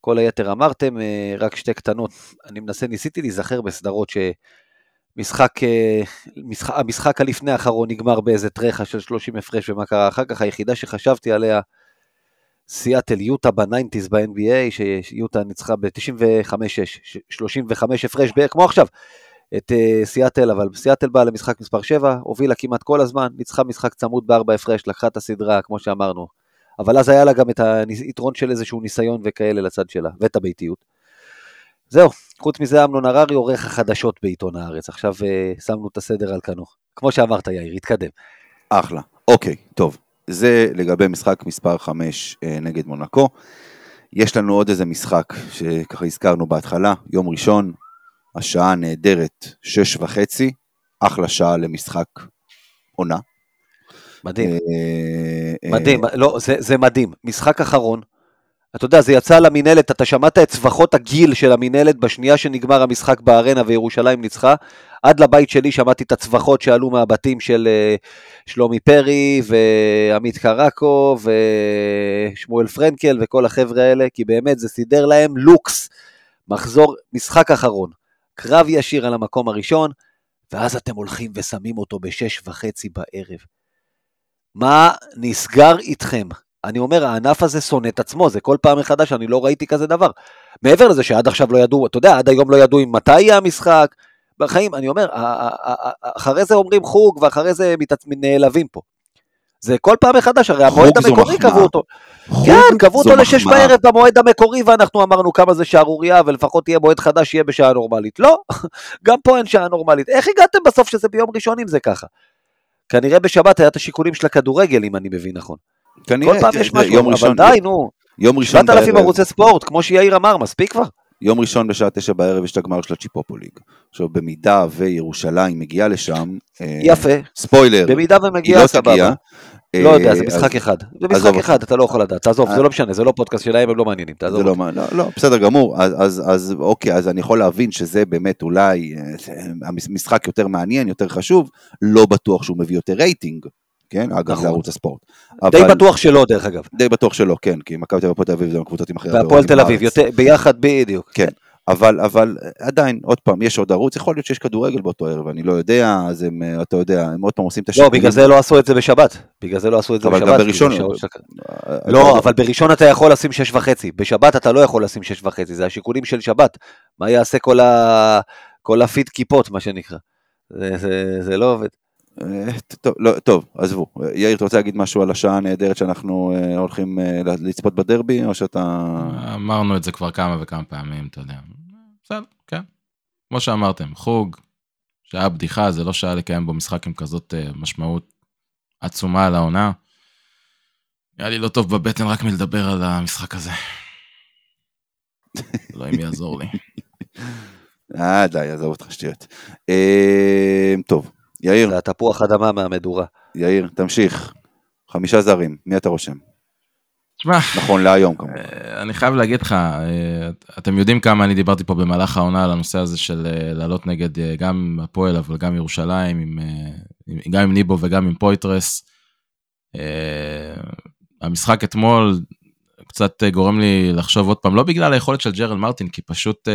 כל היתר אמרתם, אה, רק שתי קטנות. אני מנסה, ניסיתי להיזכר בסדרות שמשחק, אה, משחק, המשחק הלפני האחרון נגמר באיזה טרחה של 30 הפרש ומה קרה אחר כך, היחידה שחשבתי עליה, סיאטל יוטה ב nineties ב-NBA, שיוטה ניצחה ב-95-6, 35 הפרש בערך כמו עכשיו, את אה, סיאטל, אבל סיאטל באה למשחק מספר 7, הובילה כמעט כל הזמן, ניצחה משחק צמוד בארבע הפרש, לקחה את הסדרה, כמו שאמרנו. אבל אז היה לה גם את היתרון של איזשהו ניסיון וכאלה לצד שלה, ואת הביתיות. זהו, חוץ מזה אמנון הררי עורך החדשות בעיתון הארץ, עכשיו uh, שמנו את הסדר על כנו. כמו שאמרת יאיר, התקדם. אחלה. אוקיי, טוב. זה לגבי משחק מספר 5 אה, נגד מונקו. יש לנו עוד איזה משחק שככה הזכרנו בהתחלה, יום ראשון, השעה נהדרת, שש וחצי, אחלה שעה למשחק עונה. מדהים. אה, מדהים, לא, זה, זה מדהים. משחק אחרון, אתה יודע, זה יצא למינהלת, אתה שמעת את צווחות הגיל של המינהלת בשנייה שנגמר המשחק בארנה וירושלים ניצחה. עד לבית שלי שמעתי את הצווחות שעלו מהבתים של אה, שלומי פרי ועמית קרקו ושמואל פרנקל וכל החבר'ה האלה, כי באמת זה סידר להם לוקס. מחזור, משחק אחרון, קרב ישיר על המקום הראשון, ואז אתם הולכים ושמים אותו בשש וחצי בערב. מה נסגר איתכם? אני אומר, הענף הזה שונא את עצמו, זה כל פעם מחדש, אני לא ראיתי כזה דבר. מעבר לזה שעד עכשיו לא ידעו, אתה יודע, עד היום לא ידעו אם מתי יהיה המשחק. בחיים, אני אומר, אחרי זה אומרים חוג, ואחרי זה. נעלבים פה. זה כל פעם מחדש, הרי המועד המקורי. קבעו אותו. כן, קבעו אותו לשש. בערב במועד המקורי, ואנחנו אמרנו כמה זה שערורייה, ולפחות יהיה מועד חדש שיהיה בשעה נורמלית. לא, *laughs* גם פה אין שעה נורמלית. איך הגעתם בסוף שזה ביום ראשון אם זה ככה? כנראה בשבת היה את השיקולים של הכדורגל, אם אני מבין נכון. כנראה, כל פעם יש משהו, יום אבל ראשון- די, נו. יום ראשון 7,000 בערב, ערוצי ספורט, כמו שיאיר אמר, מספיק כבר. יום ראשון בשעה תשע בערב יש את הגמר של הצ'יפופו ליג. עכשיו, במידה וירושלים מגיעה לשם, אה, יפה, ספוילר, במידה היא ומגיע, לא סבבה. תגיע. לא יודע, אה, זה משחק אחד. זה משחק. אחד, אתה לא יכול לדעת. תעזוב, אה. זה לא משנה, זה לא פודקאסט שלהם, הם לא מעניינים, תעזוב. לא, לא, לא, בסדר גמור, אז, אוקיי, אז אני יכול להבין שזה באמת אולי אה, המשחק יותר מעניין, יותר חשוב, לא בטוח שהוא מביא יותר רייטינג, כן, אגב, נכון. לערוץ הספורט. די אבל- בטוח שלא, דרך אגב. די בטוח שלא, כן, כי מכבי תל אביב והפועל תל אביב זה הקבוצות עם הכי הרבה והפועל תל אביב. יותר- ביחד בדיוק. כן, אבל, אבל עדיין, עוד פעם, יש עוד ערוץ, יכול להיות שיש כדורגל באותו ערב, אני לא יודע, אז הם, אה, אתה יודע, הם עוד פעם עושים את לא, השיקולים. בגלל זה לא עשו את זה בשבת. בגלל זה לא עשו את זה אבל בשבת. גם כי בראשון, זה של- אה, לא, אבל בראשון אתה יכול לשים שש וחצי. בשבת אתה לא יכול לשים שש וחצי, זה השיקולים של שבת. מה יעשה כל ה... כל הפיד כיפות, מה שנקרא. זה- זה- זה לא עובד. אה, טוב, לא, טוב, עזבו. יאיר, אתה רוצה להגיד משהו על השעה הנהדרת שאנחנו אה, הולכים אה, לצפות בדרבי, או שאתה... אמרנו את זה כבר כמה וכמה פעמים, אתה יודע. בסדר, כן. כמו שאמרתם, חוג, שעה בדיחה, זה לא שעה לקיים בו משחק עם כזאת משמעות עצומה על העונה. היה לי לא טוב בבטן רק מלדבר על המשחק הזה. *laughs* אלוהים יעזור לי. אה, די, עזוב אותך שטויות. טוב, יאיר, זה התפוח אדמה מהמדורה. יאיר, תמשיך. חמישה זרים, מי אתה רושם? תשמע, נכון להיום כמובן. אה, אני חייב להגיד לך, אה, אתם יודעים כמה אני דיברתי פה במהלך העונה על הנושא הזה של אה, לעלות נגד גם הפועל, אבל גם ירושלים, עם, עם- גם עם ניבו וגם עם פויטרס. המשחק אתמול קצת גורם לי לחשוב עוד פעם, לא בגלל היכולת של ג'רל מרטין, כי פשוט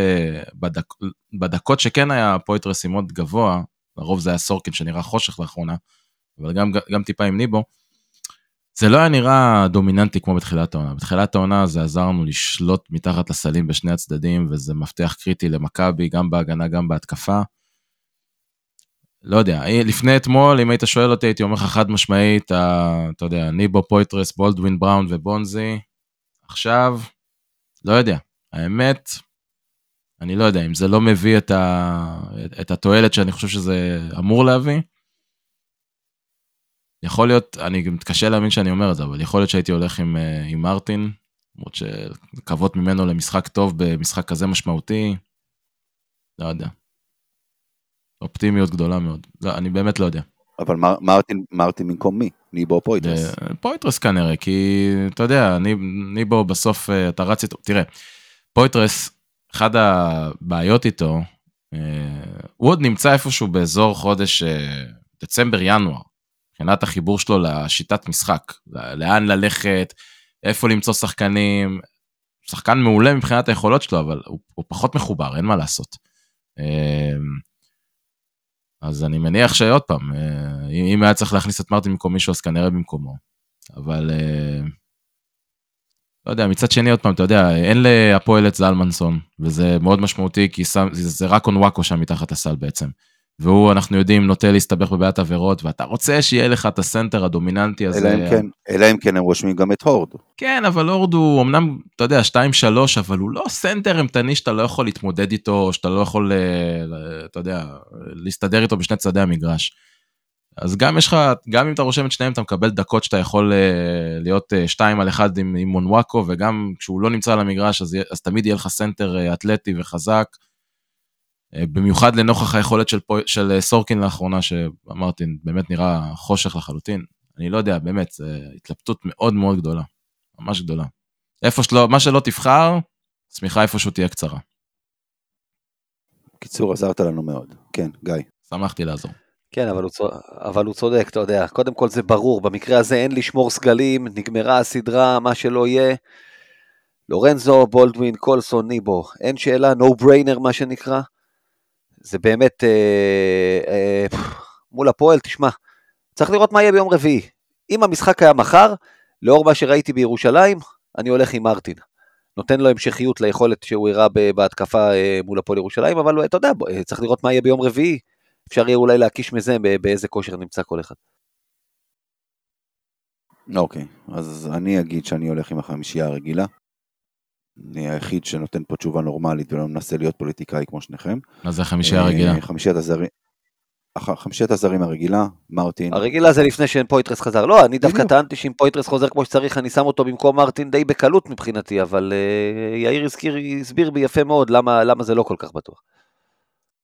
בדק, בדקות שכן היה פויטרס עם מאוד גבוה, לרוב זה היה סורקין שנראה חושך לאחרונה, אבל גם, גם טיפה עם ניבו. זה לא היה נראה דומיננטי כמו בתחילת העונה. בתחילת העונה זה עזר לנו לשלוט מתחת לסלים בשני הצדדים, וזה מפתח קריטי למכבי, גם בהגנה, גם בהתקפה. לא יודע, לפני אתמול, אם היית שואל אותי, הייתי אומר לך חד משמעית, ה- אתה יודע, ניבו, פויטרס, בולדווין, בראון ובונזי. עכשיו, לא יודע. האמת, אני לא יודע, אם זה לא מביא את, ה... את התועלת שאני חושב שזה אמור להביא, יכול להיות, אני גם מתקשה להאמין שאני אומר את זה, אבל יכול להיות שהייתי הולך עם, אה, עם מרטין, למרות שלקוות ממנו למשחק טוב במשחק כזה משמעותי, לא יודע. אופטימיות גדולה מאוד. לא, אני באמת לא יודע. אבל מר, מרטין, מרטין במקום מי? ניבו או פויטרס? אה, פויטרס כנראה, כי אתה יודע, ניב- ניבו בסוף אה, אתה רץ איתו, תראה, פויטרס, אחד הבעיות איתו, אה, הוא עוד נמצא איפשהו באזור חודש אה, דצמבר-ינואר, מבחינת החיבור שלו לשיטת משחק, לאן ללכת, איפה למצוא שחקנים, שחקן מעולה מבחינת היכולות שלו, אבל הוא, הוא פחות מחובר, אין מה לעשות. אה, אז אני מניח שעוד פעם, אם היה צריך להכניס את מרטין במקום מישהו, אז כנראה במקומו. אבל לא יודע, מצד שני, עוד פעם, אתה יודע, אין להפועל את זלמנסון, וזה מאוד משמעותי, כי שם, זה, זה רק אונוואקו שם מתחת הסל בעצם. והוא, אנחנו יודעים, נוטה להסתבך בבעיית עבירות, ואתה רוצה שיהיה לך את הסנטר הדומיננטי הזה. אלא אם כן, אלא אם כן הם רושמים גם את הורד. כן, אבל הורד הוא אמנם, אתה יודע, 2-3, אבל הוא לא סנטר אימתני שאתה לא יכול להתמודד איתו, או שאתה לא יכול, אה, אתה יודע, להסתדר איתו בשני צדדי המגרש. אז גם יש לך, גם אם אתה רושם את שניהם, אתה מקבל דקות שאתה יכול אה, להיות 2 על 1 עם, עם אונוואקו, וגם כשהוא לא נמצא על המגרש, אז, אז תמיד יהיה לך סנטר אה, אתלטי וחזק. אה, במיוחד לנוכח היכולת של, פו, של אה, סורקין לאחרונה, שאמרתי, באמת נראה חושך לחלוטין. אני לא יודע, באמת, זו התלבטות מאוד מאוד גדולה. ממש גדולה. איפה שלא, מה שלא תבחר, צמיחה איפשהו תהיה קצרה. בקיצור, עזרת לנו מאוד. כן, גיא. שמחתי לעזור. כן, אבל הוא, אבל הוא צודק, אתה יודע. קודם כל זה ברור, במקרה הזה אין לשמור סגלים, נגמרה הסדרה, מה שלא יהיה. לורנזו, בולדווין, קולסון, ניבו. אין שאלה, no brainer מה שנקרא. זה באמת, אה, אה, מול הפועל, תשמע, צריך לראות מה יהיה ביום רביעי. אם המשחק היה מחר, לאור מה שראיתי בירושלים, אני הולך עם מרטין. נותן לו המשכיות ליכולת שהוא הראה בהתקפה אה, מול הפועל ירושלים, אבל אתה יודע, אה, צריך לראות מה יהיה ביום רביעי. אפשר יהיה אולי להקיש מזה באיזה כושר נמצא כל אחד. אוקיי, אז אני אגיד שאני הולך עם החמישייה הרגילה. אני היחיד שנותן פה תשובה נורמלית ולא מנסה להיות פוליטיקאי כמו שניכם. מה זה החמישייה הרגילה? אה, חמישיית הזרים. חמישיית הזרים הרגילה, מרטין. הרגילה זה לפני שפויטרס חזר. לא, אני דווקא. טענתי שאם פויטרס חוזר כמו שצריך, אני שם אותו במקום מרטין די בקלות מבחינתי, אבל אה, יאיר הזכיר, הסביר בי יפה מאוד למה, למה זה לא כל כך בטוח.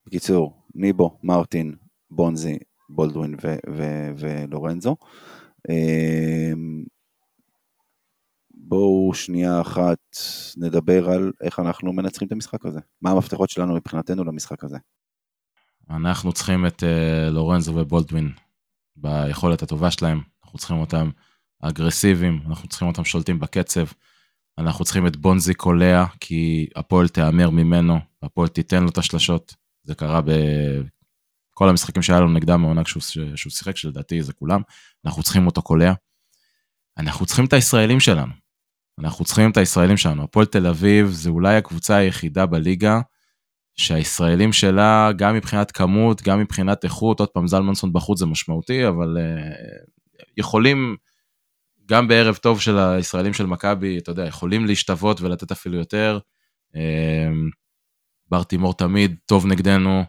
בקיצור, ניבו, מרטין, בונזי, בולדווין ו- ו- ולורנזו. אמ, בואו שנייה אחת נדבר על איך אנחנו מנצחים את המשחק הזה. מה המפתחות שלנו מבחינתנו למשחק הזה. אנחנו צריכים את uh, לורנזו ובולדווין ביכולת הטובה שלהם, אנחנו צריכים אותם אגרסיביים, אנחנו צריכים אותם שולטים בקצב, אנחנו צריכים את בונזי קולע, כי הפועל תהמר ממנו, הפועל תיתן לו את השלשות, זה קרה בכל המשחקים שהיה לנו נגדם מעונה שהוא, שהוא שיחק, שלדעתי זה כולם, אנחנו צריכים אותו קולע. אנחנו צריכים את הישראלים שלנו, אנחנו צריכים את הישראלים שלנו, הפועל תל אביב זה אולי הקבוצה היחידה בליגה, שהישראלים שלה, גם מבחינת כמות, גם מבחינת איכות, עוד פעם, זלמנסון בחוץ זה משמעותי, אבל uh, יכולים, גם בערב טוב של הישראלים של מכבי, אתה יודע, יכולים להשתוות ולתת אפילו יותר. Uh, בר תימור תמיד טוב נגדנו,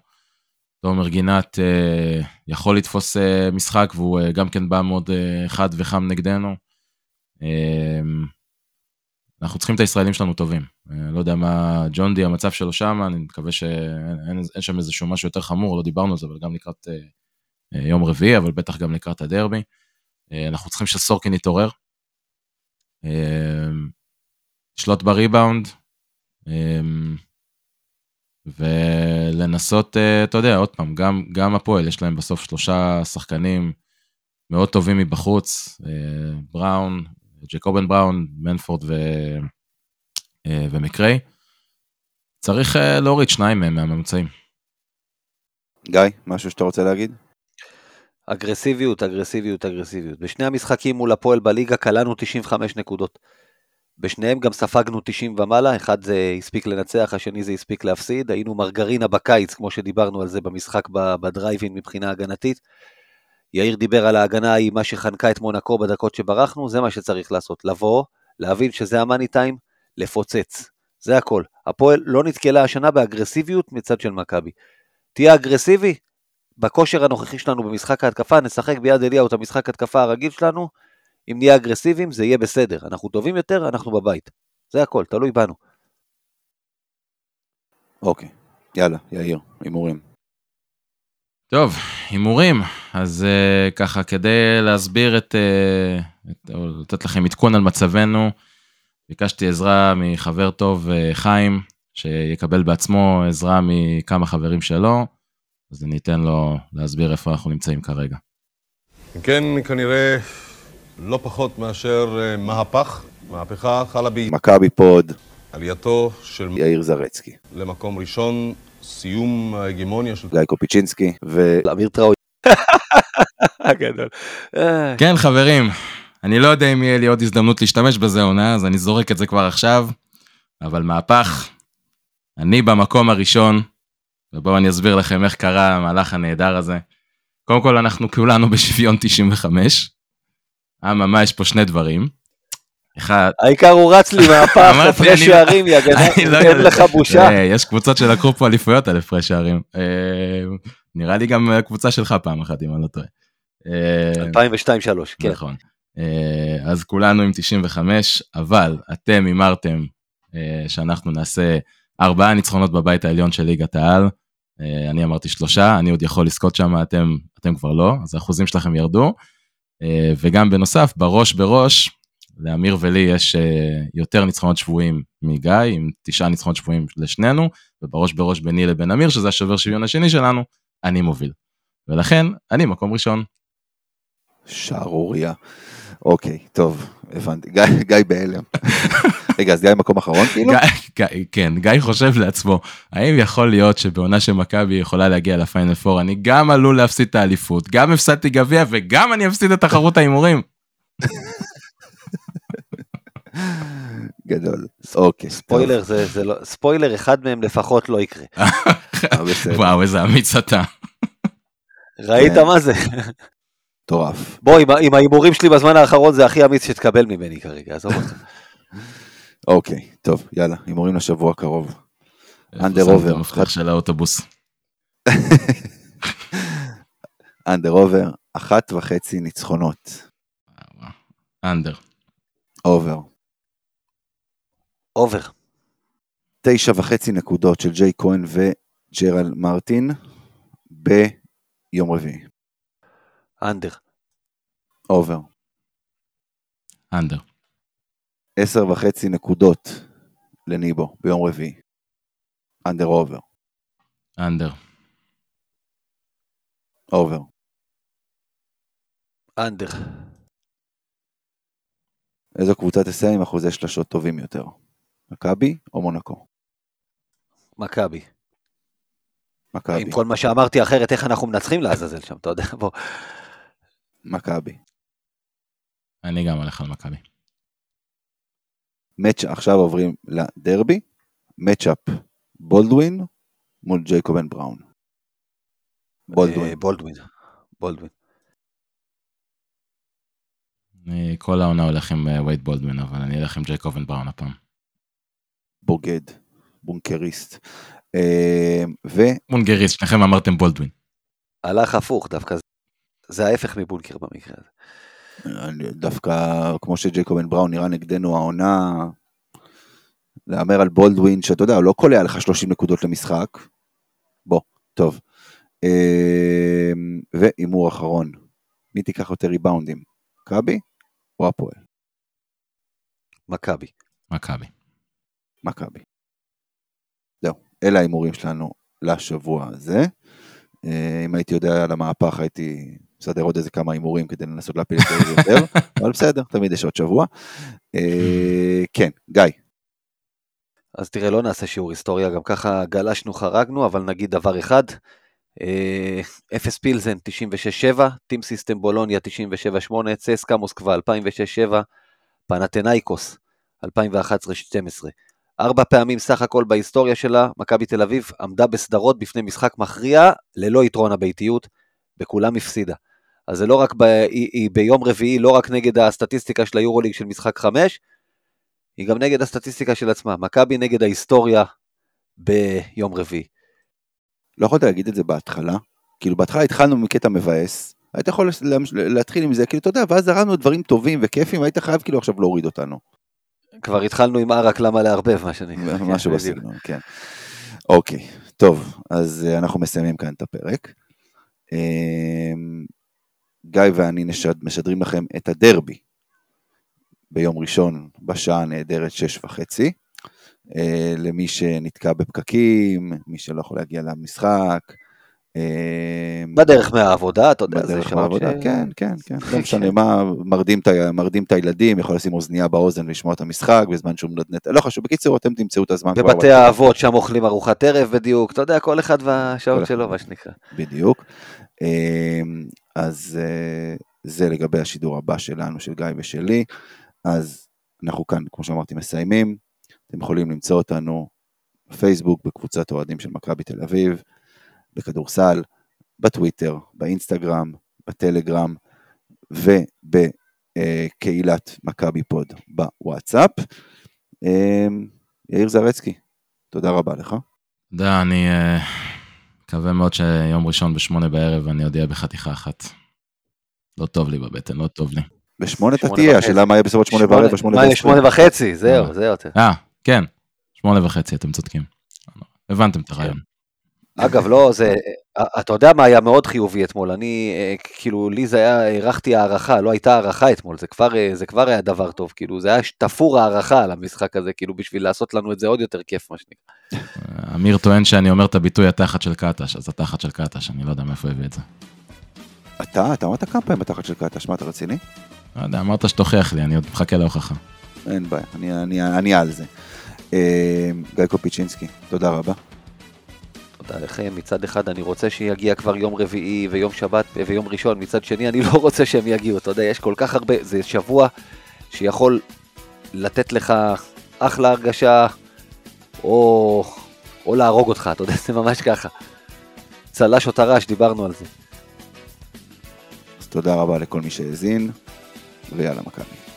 תומר גינת uh, יכול לתפוס uh, משחק, והוא uh, גם כן בא מאוד uh, חד וחם נגדנו. Uh, אנחנו צריכים את הישראלים שלנו טובים. אה, לא יודע מה ג'ון די המצב שלו שם, אני מקווה שאין אין, אין שם איזשהו משהו יותר חמור, לא דיברנו על זה, אבל גם לקראת אה, אה, יום רביעי, אבל בטח גם לקראת הדרבי. אה, אנחנו צריכים שסורקין יתעורר. אה, לשלוט בריבאונד. ולנסות, אה, אתה יודע, עוד פעם, גם, גם הפועל, יש להם בסוף שלושה שחקנים מאוד טובים מבחוץ, אה, בראון, ג'קובן בראון, מנפורד ו... אה, ומקריי. צריך להוריד שניים מהם מהממוצעים. גיא, משהו שאתה רוצה להגיד? אגרסיביות, אגרסיביות, אגרסיביות. בשני המשחקים מול הפועל בליגה קלענו 95 נקודות. בשניהם גם ספגנו 90 ומעלה, אחד זה הספיק לנצח, השני זה הספיק להפסיד. היינו מרגרינה בקיץ, כמו שדיברנו על זה במשחק בדרייבין מבחינה הגנתית. יאיר דיבר על ההגנה היא מה שחנקה את מונקו בדקות שברחנו, זה מה שצריך לעשות. לבוא, להבין שזה המאני טיים, לפוצץ. זה הכל. הפועל לא נתקלה השנה באגרסיביות מצד של מכבי. תהיה אגרסיבי, בכושר הנוכחי שלנו במשחק ההתקפה, נשחק ביד אליהו את המשחק התקפה הרגיל שלנו, אם נהיה אגרסיביים זה יהיה בסדר. אנחנו טובים יותר, אנחנו בבית. זה הכל, תלוי בנו. אוקיי. יאללה, יאיר, הימורים. טוב, הימורים. אז uh, ככה, כדי להסביר את, uh, את, או לתת לכם עדכון על מצבנו, ביקשתי עזרה מחבר טוב, uh, חיים, שיקבל בעצמו עזרה מכמה חברים שלו, אז אני אתן לו להסביר איפה אנחנו נמצאים כרגע. כן, כנראה לא פחות מאשר אה, מהפך, מהפכה חלה בי. מכבי פוד, עלייתו של יאיר זרצקי, למקום ראשון, סיום ההגמוניה של גיא קופיצ'ינסקי, ו... אמיר טראוי. *laughs* גדול. אה, כן, חברים, אני לא יודע אם יהיה לי עוד הזדמנות להשתמש בזה עונה, אז אני זורק את זה כבר עכשיו, אבל מהפך, אני במקום הראשון, ובואו אני אסביר לכם איך קרה המהלך הנהדר הזה. קודם כל, אנחנו כולנו בשוויון 95. אממה, יש פה שני דברים. אחד, העיקר הוא רץ לי *laughs* אמרתי, הפרש אני- שערים, יא גנב, לא אין. לך בושה. אה, יש קבוצות שלקחו פה אליפויות על הפרש שערים. אה, נראה לי גם הקבוצה שלך פעם אחת, אם אני לא טועה. אה, 2002-2003, כן. נכון. אה, אז כולנו עם 95, אבל אתם הימרתם אה, שאנחנו נעשה ארבעה ניצחונות בבית העליון של ליגת העל. אה, אני אמרתי שלושה, אני עוד יכול לזכות שם, אתם, אתם כבר לא, אז האחוזים שלכם ירדו. אה, וגם בנוסף, בראש בראש, לאמיר ולי יש אה, יותר ניצחונות שבויים מגיא, עם תשעה ניצחונות שבויים לשנינו, ובראש בראש ביני לבין אמיר, שזה השובר שוויון השני שלנו, אני מוביל. ולכן, אני מקום ראשון. שערוריה. אוקיי, טוב, הבנתי. גיא, גיא בהלם. *laughs* רגע, אז גיא מקום אחרון כאילו? כן, גיא חושב לעצמו, האם יכול להיות שבעונה שמכבי יכולה להגיע לפיינל פור, אני גם עלול להפסיד את האליפות, גם הפסדתי גביע וגם אני אפסיד את תחרות ההימורים. גדול. אוקיי. ספוילר, זה זה לא, ספוילר, אחד מהם לפחות לא יקרה. טוב, בסדר, וואו, איזה אמיץ אתה. ראית כן. מה זה? מטורף. בוא, עם ההימורים שלי בזמן האחרון זה הכי אמיץ שתקבל ממני כרגע, עזוב אותך. אוקיי, טוב, יאללה, הימורים לשבוע הקרוב. איפה under שמת over. המפתח של האוטובוס. *laughs* under over, אחת וחצי ניצחונות. under. over. over. תשע וחצי נקודות של ג'ייק כהן וג'רל מרטין ביום רביעי. under. over. under. עשר וחצי נקודות לניבו ביום רביעי. under over. under. אובר. אנדר. איזו קבוצה תסיים עם אחוזי שלשות טובים יותר? מכבי או מונקו? מכבי. מכבי. עם כל מה שאמרתי אחרת, איך אנחנו מנצחים לעזאזל שם, אתה יודע, בוא. מכבי. אני גם הולך על מכבי. מאץ' עכשיו עוברים לדרבי, מצ'אפ בולדווין מול ג'ייקובן בראון. בולדווין. אה, בולדווין. בולדווין. אני כל העונה הולך עם אה, וייד בולדווין, אבל אני אלך עם ג'ייקובן בראון הפעם. בוגד, בונקריסט. אה, ו... בונקריסט, שניכם אמרתם בולדווין. הלך הפוך דווקא. זה ההפך מבונקר במקרה הזה. דווקא כמו שג'ייקובן בראון נראה נגדנו העונה, להמר על בולדווין, שאתה יודע, הוא לא קולע לך 30 נקודות למשחק. בוא, טוב. אה, והימור אחרון, מי תיקח יותר ריבאונדים? מכבי או הפועל? מכבי. מכבי. מכבי. זהו, אלה ההימורים שלנו לשבוע הזה. אה, אם הייתי יודע על המהפך הייתי מסדר עוד איזה כמה הימורים כדי לנסות להפיל את זה יותר, *laughs* אבל בסדר, תמיד יש עוד שבוע. אה, כן, גיא, אז תראה, לא נעשה שיעור היסטוריה, גם ככה גלשנו, חרגנו, אבל נגיד דבר אחד, אה, אפס פילזן 96-7, טים סיסטם בולוניה 97-8, צסקה מוסקבה 2006-7, פנתנאיקוס 2011-12. ארבע פעמים סך הכל בהיסטוריה שלה, מכבי תל אביב עמדה בסדרות בפני משחק מכריע, ללא יתרון הביתיות, בכולם הפסידה. אז זה לא רק, ב, היא, היא ביום רביעי, לא רק נגד הסטטיסטיקה של היורוליג של משחק חמש, היא גם נגד הסטטיסטיקה של עצמה. מכבי נגד ההיסטוריה ביום רביעי. לא יכולת להגיד את זה בהתחלה? כאילו בהתחלה התחלנו מקטע מבאס, היית יכול להתחיל עם זה, כאילו אתה יודע, ואז זרמנו דברים טובים וכיפים, היית חייב כאילו עכשיו להוריד אותנו. כבר התחלנו עם ערק למה לערבב, מה שנקרא. משהו בסגנון, כן. אוקיי, טוב, אז אה, אנחנו מסיימים כאן את הפרק. גיא ואני נשד, משדרים לכם את הדרבי ביום ראשון בשעה הנהדרת שש וחצי. אה, למי שנתקע בפקקים, מי שלא יכול להגיע למשחק. אה, בדרך מהעבודה, אתה יודע, בדרך מהעבודה, ש... כן, כן, כן, *laughs* לא משנה מה, מרדים את ה- מרדים את הילדים, יכול לשים אוזנייה באוזן ולשמוע את המשחק בזמן שהוא מנדנד, לא חשוב, בקיצור, אתם תמצאו את הזמן. בבתי. האבות שם אוכלים ארוחת ערב בדיוק, אתה יודע, כל אחד והשעות שלו. מה שנקרא. בדיוק. אמ, אז אה, זה לגבי השידור הבא שלנו, של גיא ושלי. אז אנחנו כאן, כמו שאמרתי, מסיימים. אתם יכולים למצוא אותנו בפייסבוק, בקבוצת אוהדים של מכבי תל אביב, בכדורסל, בטוויטר, באינסטגרם, בטלגרם ובקהילת מכבי פוד בוואטסאפ. אמ, יאיר זרצקי, תודה רבה לך. יודע, אני אה, מקווה מאוד שיום ראשון בשמונה בערב אני אהיה בחתיכה אחת. לא טוב לי בבטן, לא טוב לי. בשמונה אתה תהיה, וחצי. השאלה מה יהיה בסביבות שמונה ורבע, שמונה מה, יהיה ועשרים. שמונה וחצי, זהו, אה. זה יותר. אה, כן, שמונה וחצי, אתם צודקים. הבנתם את הרעיון. אגב, לא, זה, אתה יודע מה היה מאוד חיובי אתמול, אני, אה, כאילו, לי זה היה, הערכתי הערכה, לא הייתה הערכה אתמול, זה כבר, אה, זה כבר היה דבר טוב, כאילו, זה היה תפור הערכה על המשחק הזה, כאילו, בשביל לעשות לנו את זה עוד יותר כיף, מה שנקרא. אמיר טוען שאני אומר את הביטוי התחת של קטש, אז התחת של קטש, אני לא יודע מאיפה הביא את זה. אתה, אתה אמרת כמה פעמים בתחת של קטש, מה אתה רציני? לא יודע, אמרת שתוכיח לי, אני עוד מחכה להוכחה. אין בעיה, אני, אני, אני על זה. אה, גיא קופיצ'ינסקי, תודה רבה. תודה לכם, מצד אחד אני רוצה שיגיע כבר יום רביעי ויום שבת ויום ראשון, מצד שני אני לא רוצה שהם יגיעו, אתה יודע, יש כל כך הרבה, זה שבוע שיכול לתת לך אחלה הרגשה, או, או להרוג אותך, אתה יודע, *laughs* זה ממש ככה. צל"ש או טר"ש, דיברנו על זה. אז תודה רבה לכל מי שהאזין, ויאללה מכבי.